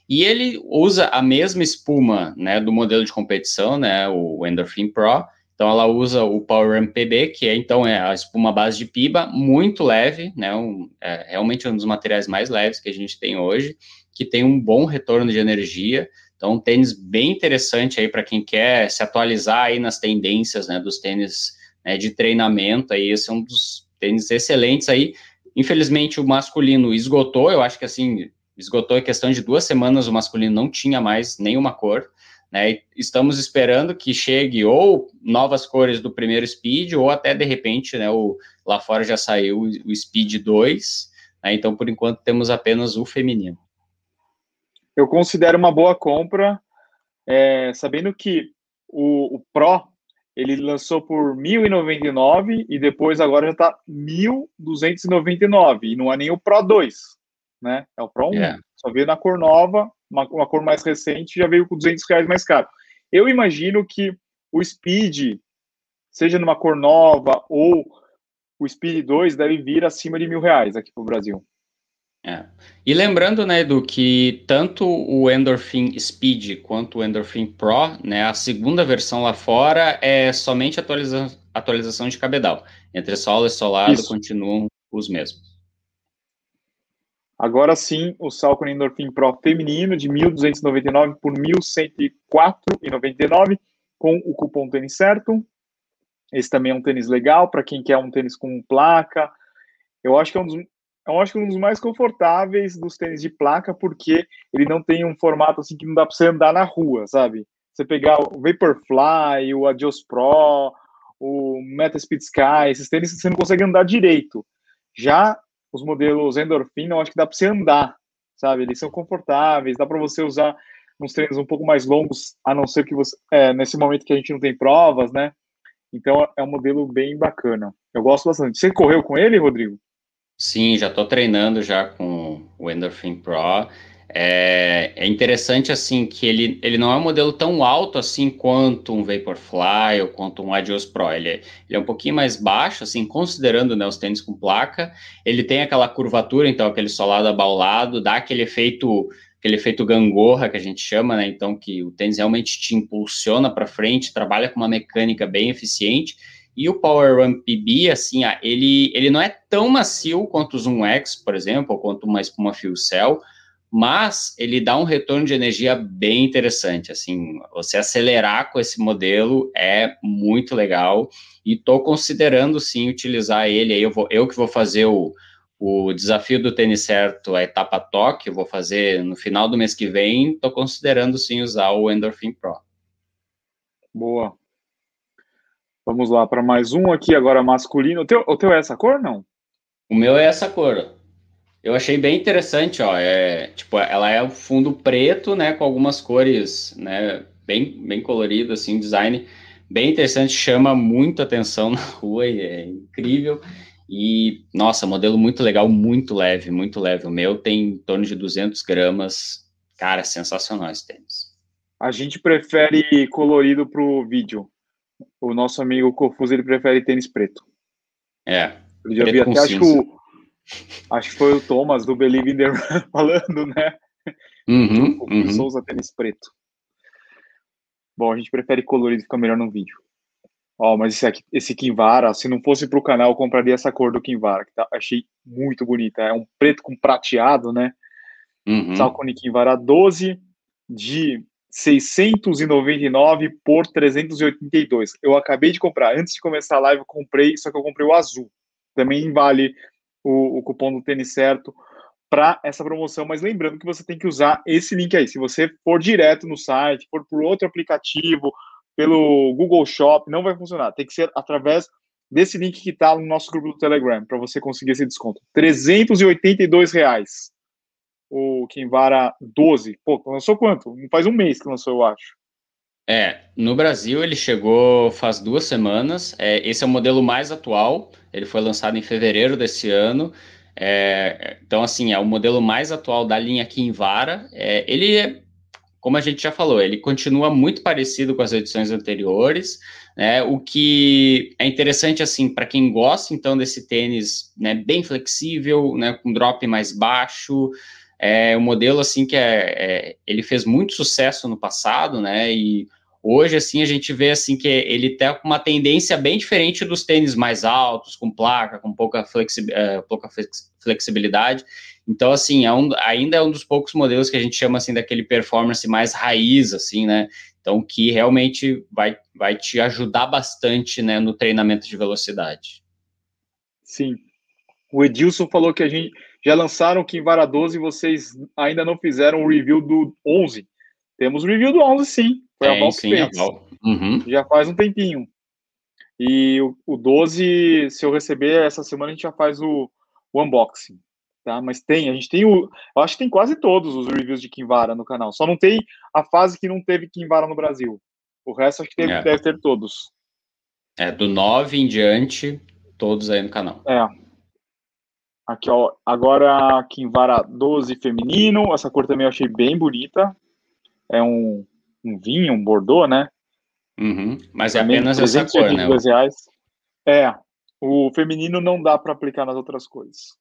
E ele usa a mesma espuma, né, do modelo de competição, né, o Endorphin Pro. Então ela usa o Power MPB, que é então é a espuma base de piba, muito leve, né, um, é realmente um dos materiais mais leves que a gente tem hoje, que tem um bom retorno de energia. Então, um tênis bem interessante aí para quem quer se atualizar aí nas tendências, né, dos tênis né, de treinamento, aí esse é um dos tênis excelentes aí. Infelizmente, o masculino esgotou, eu acho que assim, esgotou em questão de duas semanas, o masculino não tinha mais nenhuma cor, né, estamos esperando que chegue ou novas cores do primeiro Speed, ou até, de repente, né, o, lá fora já saiu o Speed 2, né, então, por enquanto, temos apenas o feminino eu considero uma boa compra, é, sabendo que o, o, Pro ele lançou por 1.099 e depois agora já está 1.299 e não é nem o Pro 2, né? É o Pro 1. Yeah. Só veio na cor nova, uma, uma cor mais recente, já veio com 200 reais mais caro. Eu imagino que o Speed, seja numa cor nova ou o Speed 2, deve vir acima de mil reais aqui para o Brasil. É. E lembrando, né, Edu, que tanto o Endorphin Speed quanto o Endorphin Pro, né, a segunda versão lá fora é somente atualiza atualização de cabedal. Entre solo e solado Isso. continuam os mesmos. Agora sim, o Salcone Endorphin Pro feminino de 1.299 por 1.104,99 com o cupom tênis certo. Esse também é um tênis legal para quem quer um tênis com placa. Eu acho que é um dos, eu acho que um dos mais confortáveis dos tênis de placa, porque ele não tem um formato assim que não dá para você andar na rua, sabe? Você pegar o Vaporfly, o Adios Pro, o Meta Speed Sky, esses tênis você não consegue andar direito. Já os modelos Endorphin, eu acho que dá para você andar, sabe? Eles são confortáveis, dá para você usar nos treinos um pouco mais longos, a não ser que você, é, nesse momento que a gente não tem provas, né? Então é um modelo bem bacana. Eu gosto bastante. Você correu com ele, Rodrigo? Sim, já estou treinando já com o Endorphin Pro. É, é, interessante assim que ele, ele não é um modelo tão alto assim quanto um Vaporfly ou quanto um Adios Pro. Ele é, ele é um pouquinho mais baixo, assim, considerando né, os tênis com placa. Ele tem aquela curvatura, então aquele solado abaulado, dá aquele efeito aquele efeito gangorra que a gente chama, né? Então que o tênis realmente te impulsiona para frente, trabalha com uma mecânica bem eficiente e o Power Run PB, assim, ele, ele não é tão macio quanto o Zoom X, por exemplo, ou quanto uma espuma Fuel Cell, mas ele dá um retorno de energia bem interessante, assim, você acelerar com esse modelo é muito legal, e estou considerando, sim, utilizar ele, aí eu, vou, eu que vou fazer o, o desafio do tênis certo, a etapa toque, eu vou fazer no final do mês que vem, estou considerando, sim, usar o Endorphin Pro. Boa, Vamos lá para mais um aqui, agora masculino. O teu, o teu é essa cor, não? O meu é essa cor. Eu achei bem interessante, ó. É, tipo, ela é o fundo preto, né, com algumas cores, né, bem, bem colorido, assim, design bem interessante, chama muito atenção (laughs) na rua e é incrível. E, nossa, modelo muito legal, muito leve, muito leve. O meu tem em torno de 200 gramas. Cara, sensacional esse tênis. A gente prefere colorido para o vídeo o nosso amigo Confuso ele prefere tênis preto. É. Eu já vi até, acho que, o, acho que foi o Thomas do Believe in the Run (laughs) falando, né? Uhum, o uhum. Souza tênis preto. Bom, a gente prefere colorido, fica melhor no vídeo. Ó, mas esse aqui, esse Kinvara, se não fosse para o canal, eu compraria essa cor do Kinvara, que tá, achei muito bonita. É um preto com prateado, né? Uhum. Salcone Kinvara 12 de 699 por 382. Eu acabei de comprar. Antes de começar a live, eu comprei, só que eu comprei o azul. Também vale o, o cupom do tênis certo para essa promoção. Mas lembrando que você tem que usar esse link aí. Se você for direto no site, for por outro aplicativo, pelo Google Shop, não vai funcionar. Tem que ser através desse link que está no nosso grupo do Telegram para você conseguir esse desconto. 382 reais o Kinvara 12. Pô, lançou quanto? Faz um mês que lançou, eu acho. É, no Brasil ele chegou faz duas semanas. É, esse é o modelo mais atual. Ele foi lançado em fevereiro desse ano. É, então, assim, é o modelo mais atual da linha Kinvara. É, ele é, como a gente já falou, ele continua muito parecido com as edições anteriores. Né, o que é interessante, assim, para quem gosta, então, desse tênis né, bem flexível, né, com drop mais baixo, é um modelo assim que é, é, ele fez muito sucesso no passado, né? E hoje assim a gente vê assim que ele tem tá uma tendência bem diferente dos tênis mais altos, com placa, com pouca, flexi é, pouca flexibilidade. Então assim é um, ainda é um dos poucos modelos que a gente chama assim daquele performance mais raiz, assim, né? Então que realmente vai vai te ajudar bastante, né, no treinamento de velocidade. Sim. O Edilson falou que a gente já lançaram o Kinvara 12 e vocês ainda não fizeram o review do 11. Temos o review do 11, sim. Foi a Val que fez. Uhum. Já faz um tempinho. E o, o 12, se eu receber essa semana, a gente já faz o, o unboxing. Tá? Mas tem, a gente tem o. Eu acho que tem quase todos os reviews de Kinvara no canal. Só não tem a fase que não teve Kinvara no Brasil. O resto acho que teve, é. deve ter todos. É, do 9 em diante, todos aí no canal. É. Aqui, ó, agora Kinvara 12 feminino, essa cor também eu achei bem bonita. É um, um vinho, um bordô, né? Uhum. Mas é apenas essa cor, né? Reais. É, o feminino não dá para aplicar nas outras cores.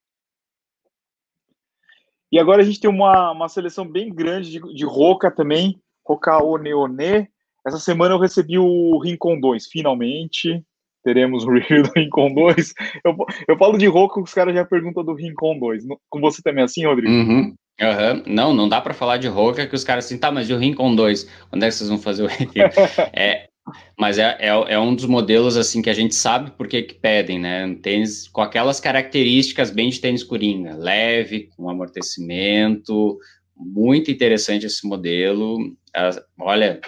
E agora a gente tem uma, uma seleção bem grande de, de Roca também, Roca Oneone. Essa semana eu recebi o Rincon 2, finalmente teremos o review do Rincon 2. Eu, eu falo de Roca, os caras já perguntam do Rincon 2. Com você também é assim, Rodrigo? Uhum. Uhum. Não, não dá para falar de Roca que os caras assim, tá, mas e o Rincon 2? Quando é que vocês vão fazer o (laughs) é, mas é, é, é, um dos modelos assim que a gente sabe por que pedem, né? Um tênis com aquelas características bem de tênis coringa, leve, com amortecimento, muito interessante esse modelo. Olha,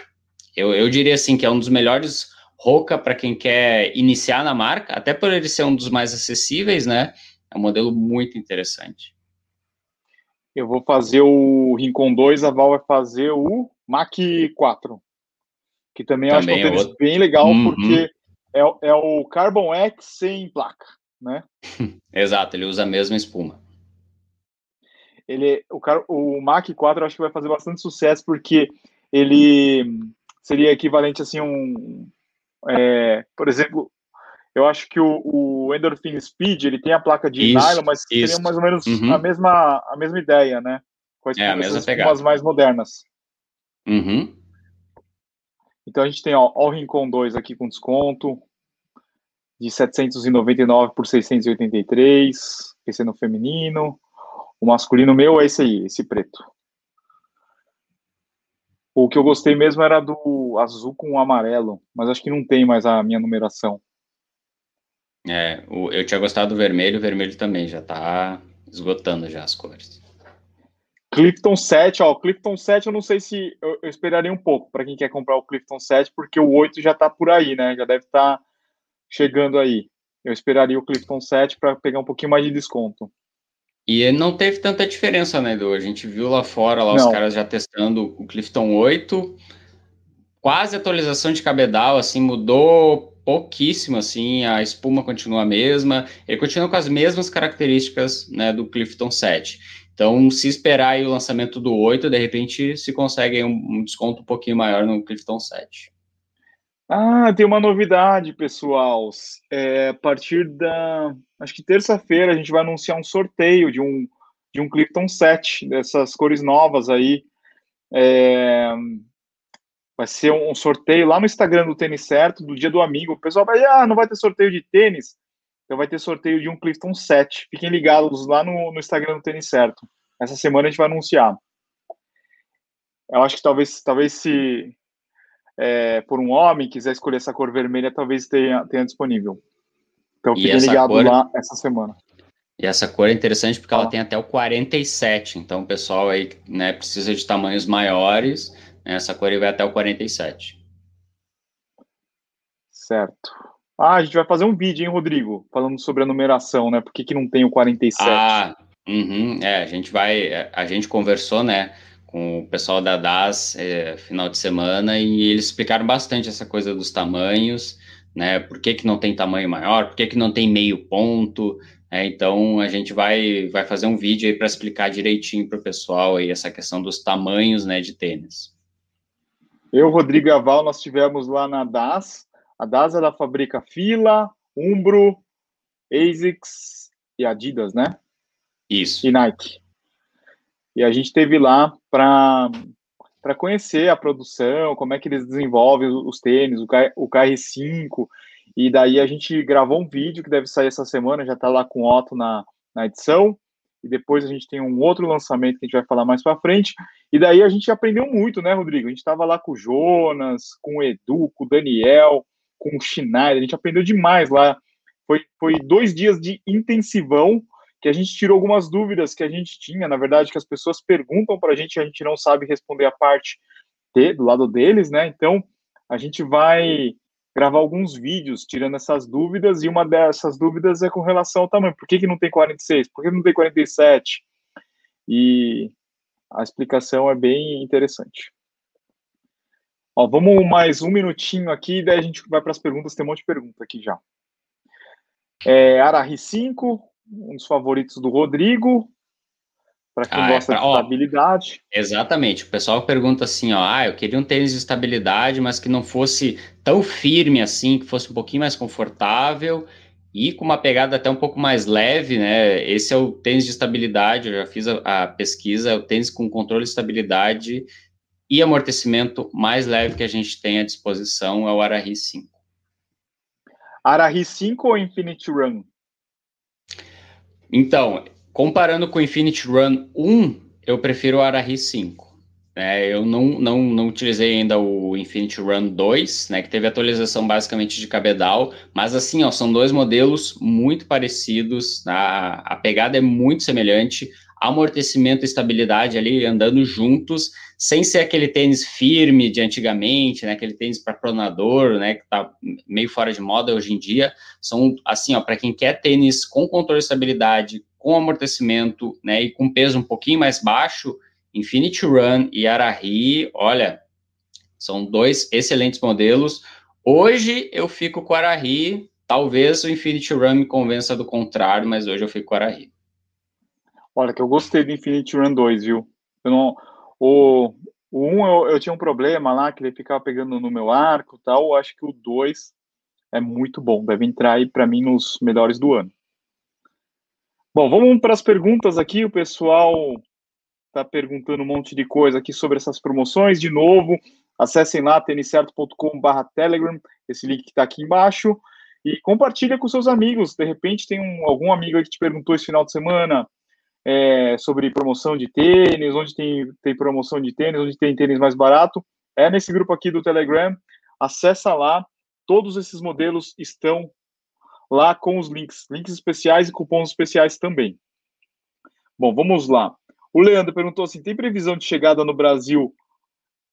eu, eu diria assim que é um dos melhores Roca para quem quer iniciar na marca, até por ele ser um dos mais acessíveis, né? É um modelo muito interessante. Eu vou fazer o Rincon 2, a Val vai fazer o Mac 4, que também, também acho é um tênis outro... bem legal, uhum. porque é, é o Carbon X sem placa, né? (laughs) Exato, ele usa a mesma espuma. Ele, o, o Mac 4 eu acho que vai fazer bastante sucesso, porque ele seria equivalente assim um é, por exemplo, eu acho que o, o Endorphin Speed ele tem a placa de isso, nylon, mas isso. seria mais ou menos uhum. a, mesma, a mesma ideia, né? Com as, é, a mesma pegada. mais modernas. Uhum. Então a gente tem ó, o Rincon 2 aqui com desconto de 799 por 683, esse é no feminino. O masculino meu é esse aí, esse preto. O que eu gostei mesmo era do azul com amarelo, mas acho que não tem mais a minha numeração. É, eu tinha gostado do vermelho, o vermelho também já tá esgotando já as cores. Clifton 7, ó, o Clifton 7 eu não sei se eu, eu esperaria um pouco para quem quer comprar o Clifton 7, porque o 8 já tá por aí, né? Já deve estar tá chegando aí. Eu esperaria o Clifton 7 para pegar um pouquinho mais de desconto. E não teve tanta diferença, né, Edu? A gente viu lá fora, lá não. os caras já testando o Clifton 8, quase atualização de cabedal, assim, mudou pouquíssimo, assim, a espuma continua a mesma, ele continua com as mesmas características, né, do Clifton 7. Então, se esperar o lançamento do 8, de repente se consegue um, um desconto um pouquinho maior no Clifton 7. Ah, tem uma novidade, pessoal. É, a partir da. Acho que terça-feira a gente vai anunciar um sorteio de um, de um Clifton 7, dessas cores novas aí. É, vai ser um sorteio lá no Instagram do Tênis Certo, do Dia do Amigo. O pessoal vai, ah, não vai ter sorteio de tênis? Então vai ter sorteio de um Clifton 7. Fiquem ligados lá no, no Instagram do Tênis Certo. Essa semana a gente vai anunciar. Eu acho que talvez, talvez se é, por um homem quiser escolher essa cor vermelha, talvez tenha, tenha disponível. Então fiquem ligados cor... lá essa semana. E essa cor é interessante porque ela tem até o 47, então o pessoal aí né, precisa de tamanhos maiores, essa cor aí vai até o 47. Certo. Ah, a gente vai fazer um vídeo, hein, Rodrigo? Falando sobre a numeração, né? Por que, que não tem o 47? Ah, uhum, é, a gente vai. A gente conversou, né? com o pessoal da DAS é, final de semana e eles explicaram bastante essa coisa dos tamanhos, né? Por que, que não tem tamanho maior, por que, que não tem meio ponto. É, então a gente vai, vai fazer um vídeo aí para explicar direitinho para o pessoal aí essa questão dos tamanhos né, de tênis. Eu, Rodrigo e a Val, nós tivemos lá na DAS. A DAS ela fabrica Fila, Umbro, ASICS e Adidas, né? Isso. E Nike. E a gente teve lá para para conhecer a produção, como é que eles desenvolvem os tênis, o, o KR5, e daí a gente gravou um vídeo que deve sair essa semana, já está lá com o Otto na, na edição, e depois a gente tem um outro lançamento que a gente vai falar mais para frente, e daí a gente aprendeu muito, né, Rodrigo? A gente estava lá com o Jonas, com o Edu, com o Daniel, com o Schneider, a gente aprendeu demais lá, foi, foi dois dias de intensivão, que a gente tirou algumas dúvidas que a gente tinha, na verdade, que as pessoas perguntam para a gente, a gente não sabe responder a parte de, do lado deles, né? Então, a gente vai gravar alguns vídeos tirando essas dúvidas, e uma dessas dúvidas é com relação ao tamanho. Por que, que não tem 46? Por que não tem 47? E a explicação é bem interessante. Ó, vamos mais um minutinho aqui, daí a gente vai para as perguntas. Tem um monte de pergunta aqui já. É, Arahi 5, um dos favoritos do Rodrigo. Para quem ah, é gosta é pra, de estabilidade. Ó, exatamente. O pessoal pergunta assim: ó, ah, eu queria um tênis de estabilidade, mas que não fosse tão firme assim, que fosse um pouquinho mais confortável e com uma pegada até um pouco mais leve, né? Esse é o tênis de estabilidade. Eu já fiz a, a pesquisa, é o tênis com controle de estabilidade e amortecimento mais leve que a gente tem à disposição é o Arahi 5. Arahi 5 ou Infinity Run? Então, comparando com o Infinity Run 1, eu prefiro o Arahi 5. É, eu não, não, não utilizei ainda o Infinity Run 2, né, que teve atualização basicamente de cabedal, mas assim, ó, são dois modelos muito parecidos, a, a pegada é muito semelhante, amortecimento e estabilidade ali andando juntos, sem ser aquele tênis firme de antigamente, né, aquele tênis para pronador, né, que está meio fora de moda hoje em dia, são assim, ó, para quem quer tênis com controle de estabilidade, com amortecimento, né, e com peso um pouquinho mais baixo, Infinity Run e Arahi, olha, são dois excelentes modelos. Hoje eu fico com Arahi, talvez o Infinity Run me convença do contrário, mas hoje eu fico com Arahi. Olha, que eu gostei do Infinity Run 2, viu? Eu não, o, o 1 eu, eu tinha um problema lá, que ele ficava pegando no meu arco tal. Eu acho que o 2 é muito bom. Deve entrar aí para mim nos melhores do ano. Bom, vamos para as perguntas aqui. O pessoal está perguntando um monte de coisa aqui sobre essas promoções. De novo, acessem lá tenicerto.com.br Telegram, esse link que está aqui embaixo. E compartilha com seus amigos. De repente tem um, algum amigo que te perguntou esse final de semana é, sobre promoção de tênis, onde tem, tem promoção de tênis, onde tem tênis mais barato, é nesse grupo aqui do Telegram. Acessa lá, todos esses modelos estão lá com os links, links especiais e cupons especiais também. Bom, vamos lá. O Leandro perguntou assim: tem previsão de chegada no Brasil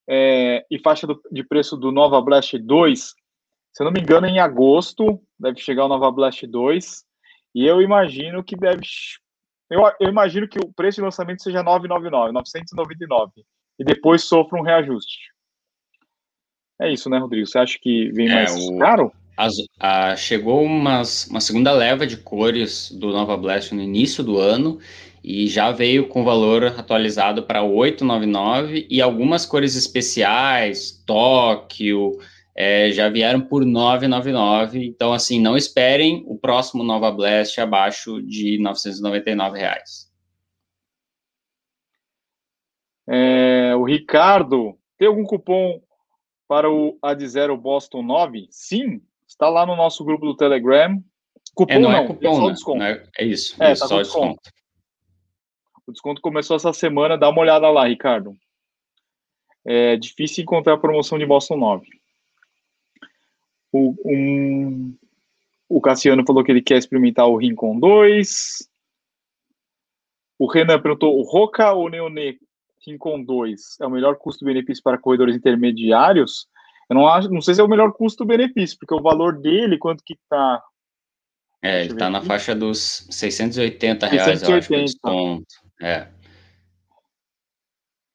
é, e faixa do, de preço do Nova Blast 2? Se eu não me engano, em agosto deve chegar o Nova Blast 2. E eu imagino que deve eu, eu imagino que o preço de lançamento seja 999, 999, e depois sofra um reajuste. É isso, né, Rodrigo? Você acha que vem é, mais o, caro? As, a, chegou umas, uma segunda leva de cores do Nova Blast no início do ano e já veio com valor atualizado para 899 e algumas cores especiais, Tóquio, é, já vieram por 999. Então, assim, não esperem o próximo Nova Blast abaixo de 999 reais. É, o Ricardo, tem algum cupom para o Ad Zero Boston 9? Sim, está lá no nosso grupo do Telegram. Cupom é, não, é não, é cupom, é só né? desconto. É, é, isso, é, isso tá só desconto. desconto. O desconto começou essa semana, dá uma olhada lá, Ricardo. É difícil encontrar a promoção de Boston 9. O, um, o Cassiano falou que ele quer experimentar o Rincon 2. O Renan perguntou: o Roca ou Neone Rincon 2 é o melhor custo-benefício para corredores intermediários? Eu não, acho, não sei se é o melhor custo-benefício, porque o valor dele, quanto que tá? É, ele tá na faixa dos 680 reais, 680. eu acho, que desconto. É.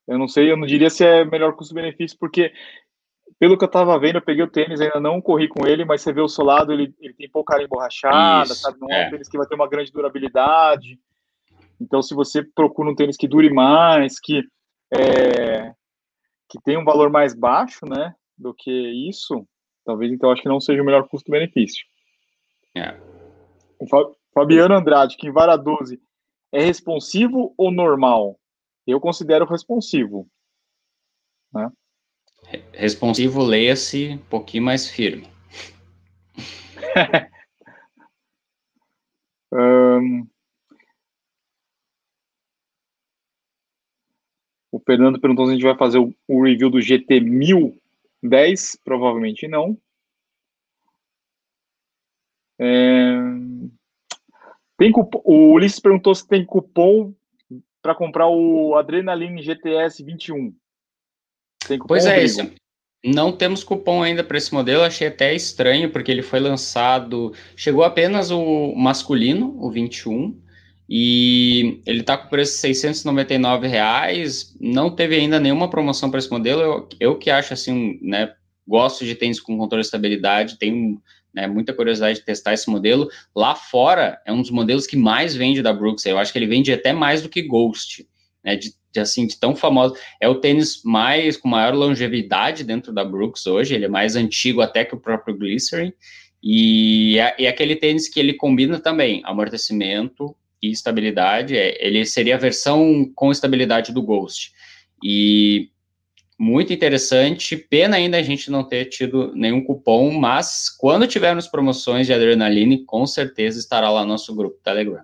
Eu não sei, eu não diria se é melhor custo-benefício, porque pelo que eu tava vendo, eu peguei o tênis, ainda não corri com ele, mas você vê o solado, ele, ele tem pouca área emborrachada, Isso, sabe? Não é. é um tênis que vai ter uma grande durabilidade. Então, se você procura um tênis que dure mais, que, é, que tem um valor mais baixo, né, do que isso, talvez então acho que não seja o melhor custo-benefício. É. O Fabiano Andrade, que em vara 12, é responsivo ou normal? Eu considero responsivo. Né? Responsivo, leia-se um pouquinho mais firme. (laughs) um, o Fernando perguntou se a gente vai fazer o, o review do GT 1010. Provavelmente não. É, tem cupom, o Ulisses perguntou se tem cupom para comprar o Adrenaline GTS 21. Tem cupom, pois é, esse. Não temos cupom ainda para esse modelo, achei até estranho, porque ele foi lançado. Chegou apenas o masculino, o 21, e ele está com preço de 699 reais. Não teve ainda nenhuma promoção para esse modelo. Eu, eu que acho assim, né? Gosto de tênis com controle de estabilidade, tenho né, muita curiosidade de testar esse modelo. Lá fora é um dos modelos que mais vende da Brooks. Eu acho que ele vende até mais do que Ghost, né? De, de assim, de tão famoso. É o tênis mais com maior longevidade dentro da Brooks hoje. Ele é mais antigo até que o próprio Glycerin. E é, é aquele tênis que ele combina também amortecimento, e estabilidade. É, ele seria a versão com estabilidade do Ghost. E muito interessante. Pena ainda a gente não ter tido nenhum cupom, mas quando tivermos promoções de adrenaline, com certeza estará lá no nosso grupo Telegram.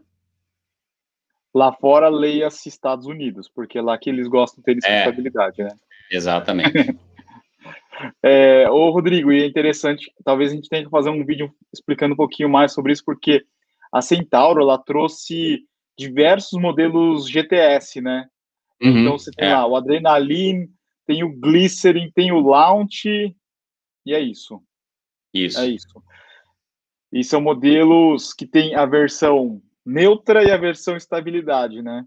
Lá fora, leia-se Estados Unidos, porque é lá que eles gostam de ter é, estabilidade, né? Exatamente. (laughs) é, ô, Rodrigo, e é interessante, talvez a gente tenha que fazer um vídeo explicando um pouquinho mais sobre isso, porque a Centauro ela trouxe diversos modelos GTS, né? Uhum, então você tem é. lá o Adrenaline, tem o Glycerin, tem o Launch, e é isso. Isso. É isso. E são modelos que tem a versão neutra e a versão estabilidade, né?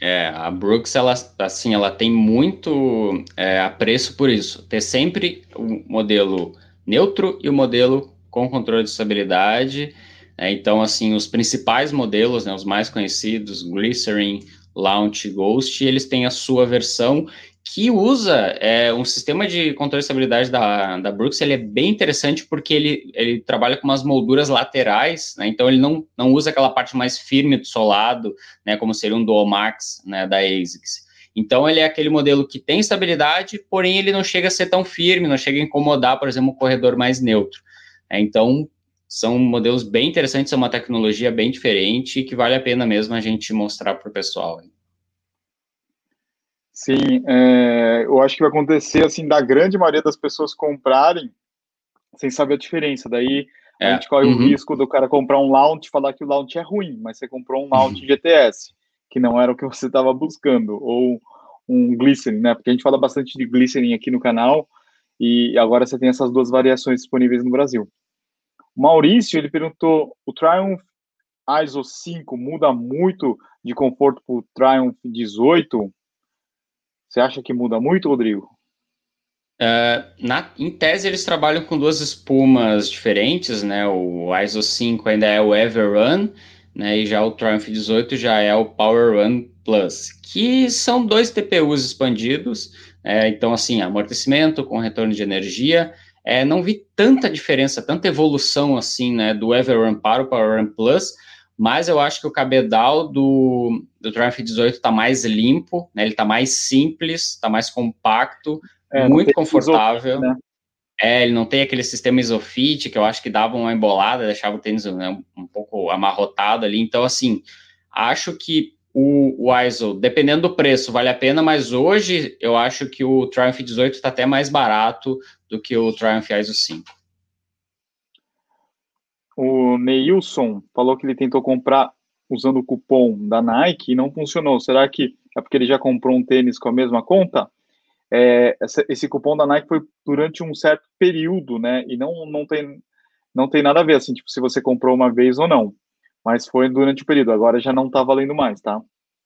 É, a Brooks, ela, assim, ela tem muito é, apreço por isso. Ter sempre o modelo neutro e o modelo com controle de estabilidade é, então, assim, os principais modelos, né, os mais conhecidos, Glycerin, Launch, Ghost, eles têm a sua versão que usa é, um sistema de controle de estabilidade da, da Brooks, ele é bem interessante porque ele, ele trabalha com umas molduras laterais, né, então ele não, não usa aquela parte mais firme do solado, né, como seria um Dual Max, né, da ASICS. Então ele é aquele modelo que tem estabilidade, porém ele não chega a ser tão firme, não chega a incomodar, por exemplo, um corredor mais neutro. É, então, são modelos bem interessantes, é uma tecnologia bem diferente que vale a pena mesmo a gente mostrar para o pessoal. Sim, é, eu acho que vai acontecer assim da grande maioria das pessoas comprarem sem saber a diferença. Daí a é, gente corre uhum. o risco do cara comprar um launch e falar que o launch é ruim, mas você comprou um launch uhum. GTS, que não era o que você estava buscando, ou um Glycerin, né? Porque a gente fala bastante de Glycerin aqui no canal, e agora você tem essas duas variações disponíveis no Brasil. Maurício, ele perguntou, o Triumph ISO 5 muda muito de conforto para o Triumph 18? Você acha que muda muito, Rodrigo? Uh, na, em tese, eles trabalham com duas espumas diferentes, né? O ISO 5 ainda é o Everrun, né? E já o Triumph 18 já é o Power Run Plus, que são dois TPUs expandidos. É, então, assim, amortecimento com retorno de energia é, não vi tanta diferença, tanta evolução assim, né, do Everrun para o Power Run Plus, mas eu acho que o cabedal do, do Triumph 18 está mais limpo, né, ele está mais simples, está mais compacto, é, muito confortável. Né? É, ele não tem aquele sistema isofit que eu acho que dava uma embolada, deixava o tênis né, um pouco amarrotado ali. Então, assim, acho que o, o ISO, dependendo do preço, vale a pena, mas hoje eu acho que o Triumph 18 está até mais barato do que o Triumph ISO 5. O Neilson falou que ele tentou comprar usando o cupom da Nike e não funcionou. Será que é porque ele já comprou um tênis com a mesma conta? É, esse cupom da Nike foi durante um certo período, né? E não, não, tem, não tem nada a ver, assim, tipo, se você comprou uma vez ou não mas foi durante o período, agora já não está valendo mais, tá?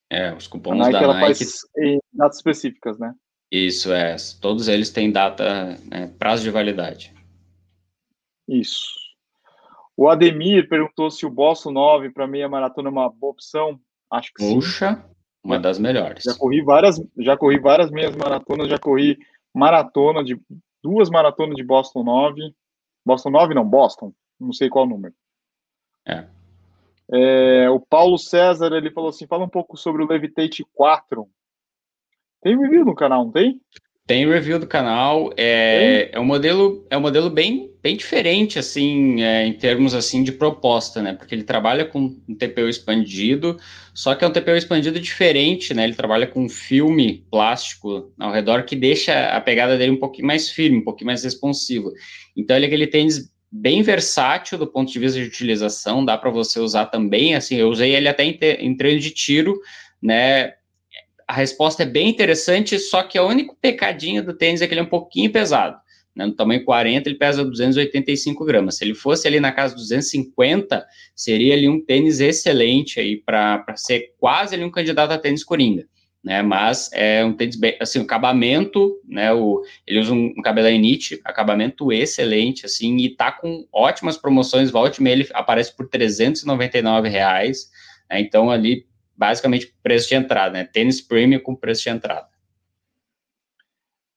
É, os cupons a Nike, da ela Nike... faz em datas específicas, né? Isso, é. Todos eles têm data, né, prazo de validade. Isso. O Ademir perguntou se o Boston 9 para meia maratona é uma boa opção. Acho que Puxa, sim. uma das melhores. Já corri várias, já corri várias meias maratonas, já corri maratona de duas maratonas de Boston 9. Boston 9 não, Boston, não sei qual número. É. É, o Paulo César ele falou assim: fala um pouco sobre o Levitate 4. Tem review no canal, não tem? Tem review do canal. É, é um modelo, é um modelo bem, bem diferente, assim, é, em termos assim de proposta, né? Porque ele trabalha com um TPU expandido, só que é um TPU expandido diferente, né? Ele trabalha com um filme plástico ao redor que deixa a pegada dele um pouquinho mais firme, um pouquinho mais responsivo. Então ele é aquele tênis bem versátil do ponto de vista de utilização, dá para você usar também, assim, eu usei ele até em, em treino de tiro, né, a resposta é bem interessante, só que o único pecadinho do tênis é que ele é um pouquinho pesado, né, no tamanho 40, ele pesa 285 gramas. Se ele fosse ali na casa 250, seria ali um tênis excelente aí para ser quase ali um candidato a tênis coringa. Né, mas é um tênis bem, assim, o acabamento, né, o, ele usa um, um cabelo Init, acabamento excelente, assim, e tá com ótimas promoções, volte ele aparece por 399 reais, né, então ali, basicamente, preço de entrada, né, tênis premium com preço de entrada.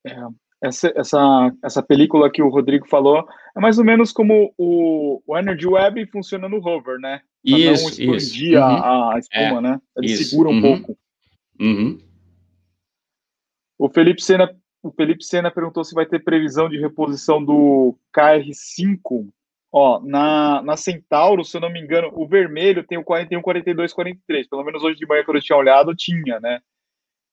É, essa, essa, essa película que o Rodrigo falou é mais ou menos como o, o Energy Web funciona no hover, né? Pra isso, não expandir isso. A, a espuma, é, né? Ele isso. segura um uhum. pouco. Uhum. O Felipe Sena, o Felipe Sena perguntou se vai ter previsão de reposição do KR5. Ó, na, na Centauro, se eu não me engano, o vermelho tem o 41, 42, 43. Pelo menos hoje de manhã, quando eu tinha olhado, tinha, né?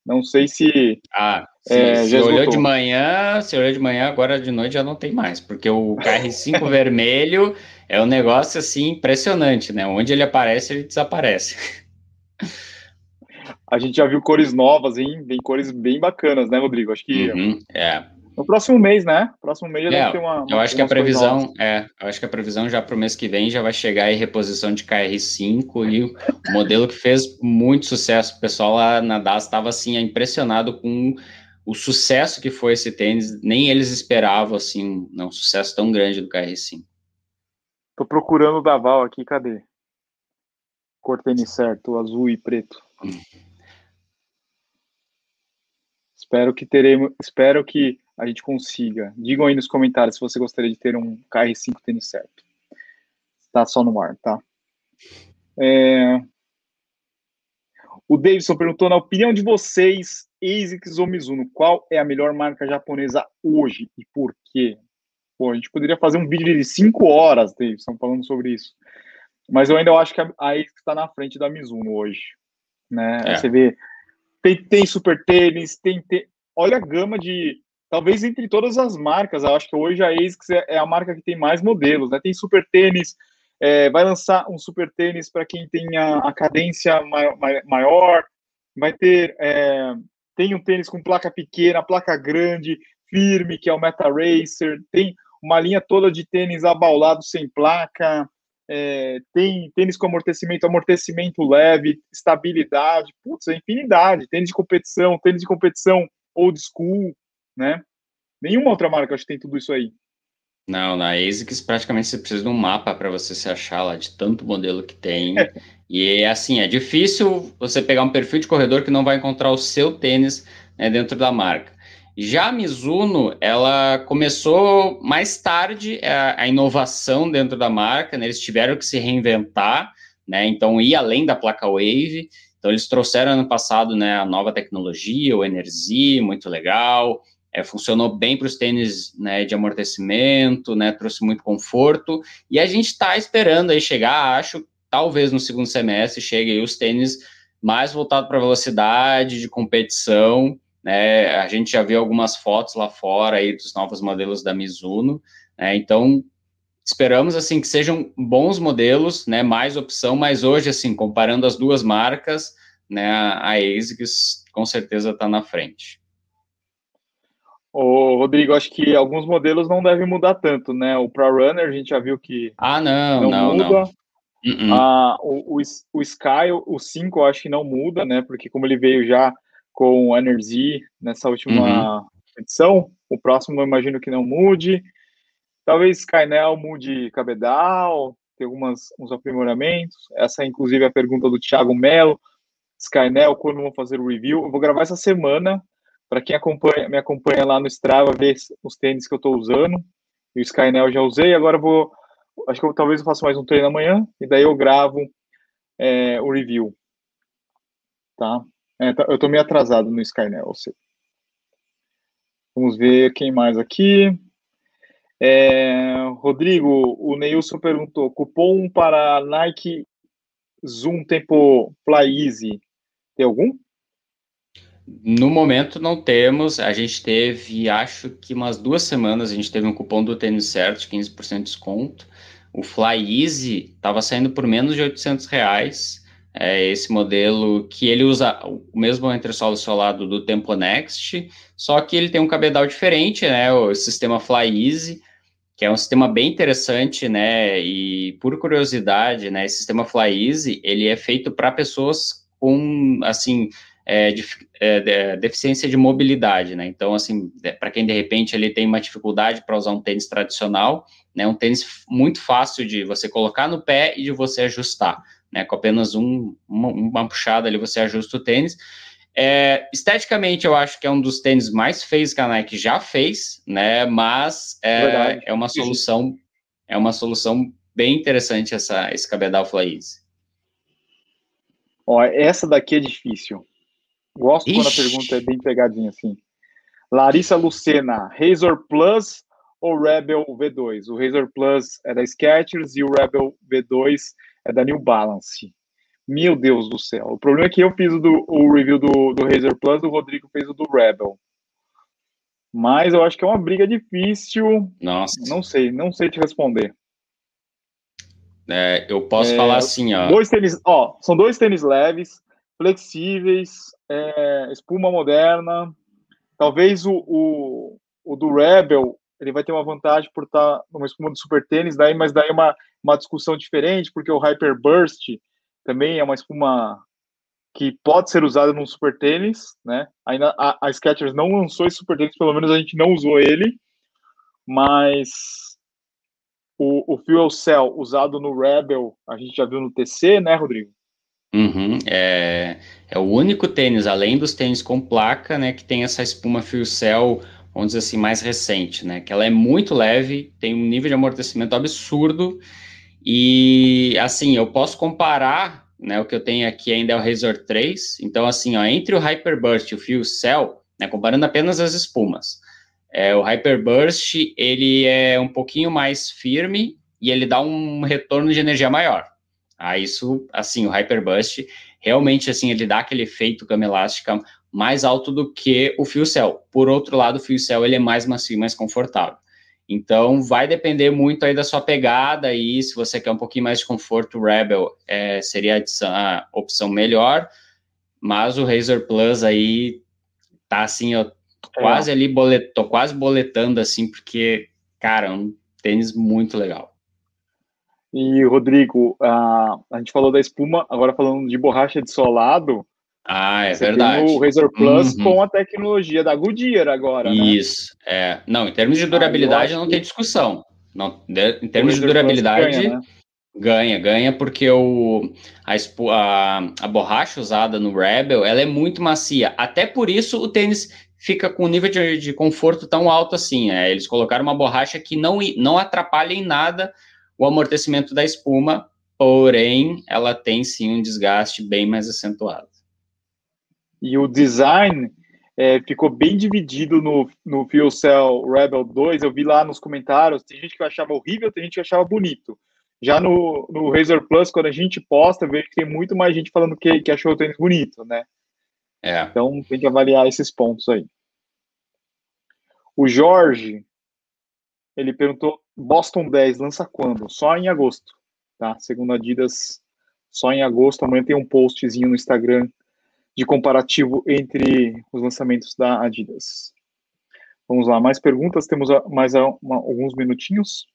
Não sei se. Ah, se, é, se olhou de manhã, se olhou de manhã, agora de noite já não tem mais, porque o KR5 (laughs) vermelho é um negócio assim impressionante, né? Onde ele aparece, ele desaparece. A gente já viu cores novas, hein? Vem cores bem bacanas, né, Rodrigo? Acho que. Uhum, é. No próximo mês, né? Próximo mês já é, deve ter uma. Eu acho que a previsão é, eu acho que a previsão já para o mês que vem já vai chegar aí reposição de KR5 e o modelo que fez muito sucesso. O pessoal lá na DAS estava assim impressionado com o sucesso que foi esse tênis. Nem eles esperavam assim, não, um sucesso tão grande do KR5. Tô procurando o Daval aqui, cadê? Cor tênis certo, azul e preto. Hum. Espero que teremos, espero que a gente consiga. Digam aí nos comentários se você gostaria de ter um KR5 tênis certo. Está só no ar, tá? É... O Davidson perguntou, na opinião de vocês, ASICS ou Mizuno, qual é a melhor marca japonesa hoje e por quê? Pô, a gente poderia fazer um vídeo de 5 horas, Davidson, falando sobre isso. Mas eu ainda acho que a ASICS está na frente da Mizuno hoje. Né? É. Você vê tem, tem super tênis, tem, tem, olha a gama de. Talvez entre todas as marcas, eu acho que hoje a ASICS é, é a marca que tem mais modelos, né? Tem super tênis, é, vai lançar um super tênis para quem tem a, a cadência maior, maior, vai ter. É, tem um tênis com placa pequena, placa grande, firme, que é o Meta Racer, tem uma linha toda de tênis abaulado sem placa, é, tem tênis com amortecimento, amortecimento leve, estabilidade, putz, é infinidade. Tênis de competição, tênis de competição old school, né? Nenhuma outra marca acho que tem tudo isso aí. Não, na ASICS praticamente você precisa de um mapa para você se achar lá de tanto modelo que tem. É. E é assim, é difícil você pegar um perfil de corredor que não vai encontrar o seu tênis né, dentro da marca. Já a Mizuno, ela começou mais tarde a, a, inovação dentro da marca, né? eles tiveram que se reinventar, né? Então, ir além da placa Wave. Então, eles trouxeram ano passado né, a nova tecnologia, o Energy, muito legal. É, funcionou bem para os tênis né, de amortecimento, né, trouxe muito conforto. E a gente está esperando aí chegar, acho, talvez no segundo semestre, chegue os tênis mais voltados para velocidade, de competição, né? A gente já viu algumas fotos lá fora aí dos novos modelos da Mizuno, né? Então esperamos assim que sejam bons modelos, né? Mais opção, mas hoje assim comparando as duas marcas, né? A ASICS com certeza está na frente. Ô, Rodrigo, acho que alguns modelos não devem mudar tanto, né? O Pro Runner a gente já viu que ah não não, não muda. Não. Uh -uh. Ah, o, o, o Sky, o 5, eu acho que não muda, né? Porque como ele veio já com o Energy nessa última uhum. edição. O próximo eu imagino que não mude. Talvez Skynel mude cabedal, tem algumas uns aprimoramentos. Essa é inclusive a pergunta do Thiago Melo. Skynel, quando vão fazer o review? Eu vou gravar essa semana. Para quem acompanha, me acompanha lá no Strava, ver os tênis que eu estou usando. E o Skynel já usei, agora vou. Acho que eu, talvez eu faça mais um treino amanhã, e daí eu gravo é, o review. Tá? É, tá, eu tô meio atrasado no Skynel. Vamos ver quem mais aqui. É, Rodrigo, o Neilson perguntou: cupom para Nike Zoom Tempo Fly Easy, tem algum? No momento não temos. A gente teve, acho que umas duas semanas, a gente teve um cupom do tênis certo, 15% de desconto. O Fly Easy estava saindo por menos de 800 reais É esse modelo que ele usa o mesmo entressola solado do Tempo Next, só que ele tem um cabedal diferente, né? O sistema Fly Easy, que é um sistema bem interessante, né? E por curiosidade, né? Esse sistema Fly Easy, ele é feito para pessoas com, assim, é, de, é, de, deficiência de mobilidade, né? Então, assim, para quem de repente ele tem uma dificuldade para usar um tênis tradicional, né? Um tênis muito fácil de você colocar no pé e de você ajustar, né? Com apenas um, uma, uma puxada ali você ajusta o tênis. É, esteticamente, eu acho que é um dos tênis mais feios que a Nike já fez, né? Mas é, é uma solução, é uma solução bem interessante essa, esse cabedal Easy. Ó, essa daqui é difícil. Gosto Ixi. quando a pergunta é bem pegadinha assim. Larissa Lucena, Razor Plus ou Rebel V2? O Razor Plus é da Skechers e o Rebel V2 é da New Balance. Meu Deus do céu. O problema é que eu fiz o, do, o review do, do Razor Plus, o Rodrigo fez o do Rebel. Mas eu acho que é uma briga difícil. Nossa. Não sei, não sei te responder. É, eu posso é, falar assim, ó. Dois tênis, ó, são dois tênis leves, flexíveis, é, espuma moderna. Talvez o, o, o, do Rebel ele vai ter uma vantagem por estar numa espuma do super tênis, daí, mas daí é uma, uma discussão diferente, porque o Hyper Burst também é uma espuma que pode ser usada num super tênis, né? Ainda a, a Skechers não lançou esse super tênis, pelo menos a gente não usou ele, mas o, o Fuel Cell usado no Rebel, a gente já viu no TC, né, Rodrigo? Uhum, é, é o único tênis, além dos tênis com placa, né, que tem essa espuma Fuel Cell, vamos dizer assim, mais recente, né, que ela é muito leve, tem um nível de amortecimento absurdo, e, assim, eu posso comparar, né, o que eu tenho aqui ainda é o Razor 3, então, assim, ó, entre o Hyperburst e o Fuel Cell, né, comparando apenas as espumas, é, o Hyperburst, ele é um pouquinho mais firme e ele dá um retorno de energia maior, ah, isso, assim, o Hyperburst, realmente, assim, ele dá aquele efeito cama elástica mais alto do que o Fio Cell. Por outro lado, o Fio Cell, ele é mais macio, mais confortável. Então, vai depender muito aí da sua pegada e se você quer um pouquinho mais de conforto, o Rebel é, seria a, opção melhor, mas o Razer Plus aí tá assim, eu quase é. ali, bolet, tô quase boletando assim, porque, cara, é um tênis muito legal. E, Rodrigo, a, a gente falou da espuma, agora falando de borracha de solado. Ah, é verdade. o Razor Plus uhum. com a tecnologia da Goodyear agora. Né? Isso, né? é. Não, em termos de durabilidade ah, não tem discussão. Não, em termos de durabilidade, ganha, né? ganha, ganha, porque o, a, a, a borracha usada no Rebel ela é muito macia. Até por isso o tênis fica com um nível de, de conforto tão alto assim. É, eles colocaram uma borracha que não, não atrapalha em nada o amortecimento da espuma, porém, ela tem sim um desgaste bem mais acentuado. E o design é, ficou bem dividido no, no Fuel Cell Rebel 2. Eu vi lá nos comentários, tem gente que achava horrível, tem gente que achava bonito. Já no, no Razer Plus, quando a gente posta, eu vejo que tem muito mais gente falando que, que achou o tênis bonito, né? É. Então tem que avaliar esses pontos aí. O Jorge, ele perguntou Boston 10 lança quando? Só em agosto, tá? Segundo a Adidas, só em agosto. Amanhã tem um postzinho no Instagram de comparativo entre os lançamentos da Adidas. Vamos lá, mais perguntas? Temos mais uma, alguns minutinhos.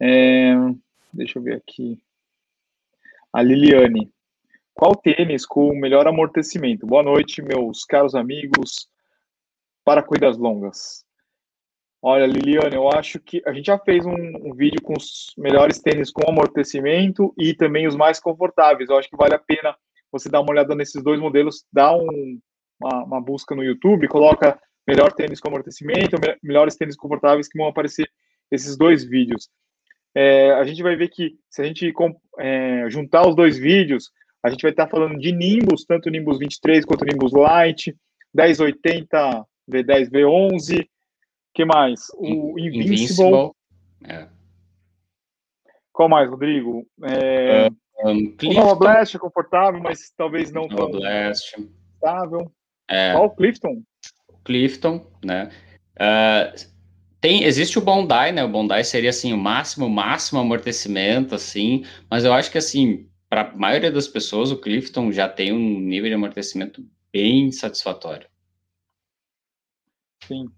É, deixa eu ver aqui. A Liliane. Qual tênis com o melhor amortecimento? Boa noite, meus caros amigos. Para corridas longas. Olha, Liliane, eu acho que a gente já fez um, um, vídeo com os melhores tênis com amortecimento e também os mais confortáveis. Eu acho que vale a pena você dar uma olhada nesses dois modelos, dá um, uma, uma, busca no YouTube, coloca melhor tênis com amortecimento, melhores tênis confortáveis que vão aparecer esses dois vídeos. É, a gente vai ver que se a gente é, juntar os dois vídeos, a gente vai estar falando de Nimbus, tanto Nimbus 23 quanto Nimbus Lite, 1080 V10 V11, que mais? O Invincible. Invincible. É. Qual mais, Rodrigo? É... Uh, um, o Nova Blast é confortável, mas talvez não Nova tão Blast. confortável. É. Qual o Clifton? Clifton, né? Uh, tem, existe o Bondi, né? O Bondi seria assim o máximo, máximo amortecimento, assim, mas eu acho que assim para a maioria das pessoas, o Clifton já tem um nível de amortecimento bem satisfatório. Sim.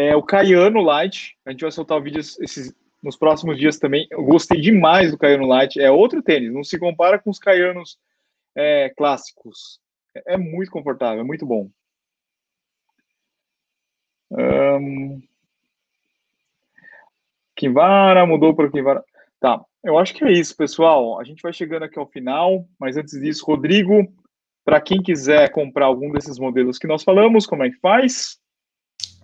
É, o Caiano Light, a gente vai soltar o vídeo esses, nos próximos dias também. Eu gostei demais do Caiano Light. É outro tênis, não se compara com os Caianos é, clássicos. É, é muito confortável, é muito bom. Um... Kivara, mudou para Kivara. Tá, eu acho que é isso, pessoal. A gente vai chegando aqui ao final, mas antes disso, Rodrigo, para quem quiser comprar algum desses modelos que nós falamos, como é que faz?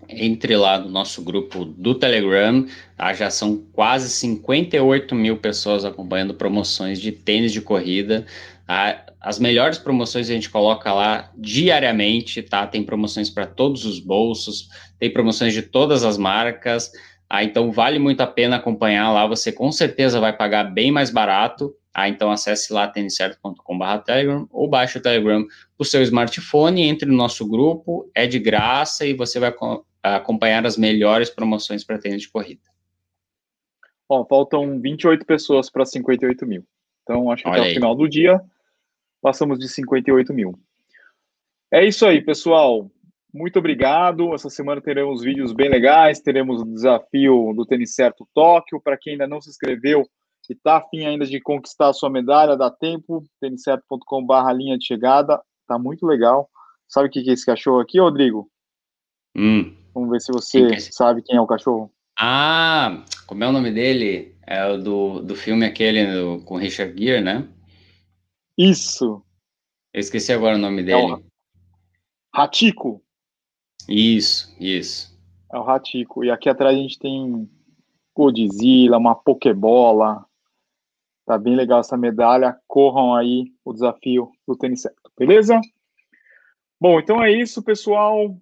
Entre lá no nosso grupo do Telegram, tá? já são quase 58 mil pessoas acompanhando promoções de tênis de corrida. Tá? As melhores promoções a gente coloca lá diariamente, tá? Tem promoções para todos os bolsos, tem promoções de todas as marcas. Ah, então vale muito a pena acompanhar lá, você com certeza vai pagar bem mais barato. Ah, então acesse lá têniscerto.com.br Telegram ou baixe o Telegram para o seu smartphone, entre no nosso grupo, é de graça e você vai acompanhar as melhores promoções para tênis de corrida. Ó, faltam 28 pessoas para 58 mil. Então, acho que Olha até aí. o final do dia passamos de 58 mil. É isso aí, pessoal. Muito obrigado. Essa semana teremos vídeos bem legais. Teremos o desafio do Tênis Certo Tóquio. Para quem ainda não se inscreveu e está afim ainda de conquistar a sua medalha, dá tempo. têniscerto.com.br linha de chegada. Tá muito legal. Sabe o que é esse cachorro aqui, Rodrigo? Hum. Vamos ver se você que sabe quem é o cachorro. Ah, como é o nome dele? É o do, do filme aquele do, com Richard Gere, né? Isso. Eu esqueci agora o nome dele. É o Ratico. Isso, isso. É o Ratico. E aqui atrás a gente tem Godzilla, uma Pokébola. Tá bem legal essa medalha. Corram aí o desafio do tênis certo, beleza? Bom, então é isso, pessoal.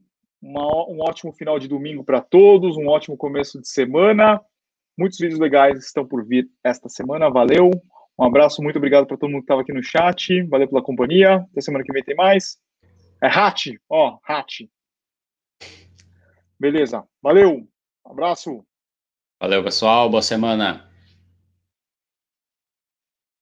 Uma, um ótimo final de domingo para todos, um ótimo começo de semana. Muitos vídeos legais estão por vir esta semana. Valeu. Um abraço, muito obrigado para todo mundo que estava aqui no chat. Valeu pela companhia. Até semana que vem tem mais. É Hat, ó, Hat. Beleza. Valeu. Abraço. Valeu, pessoal. Boa semana.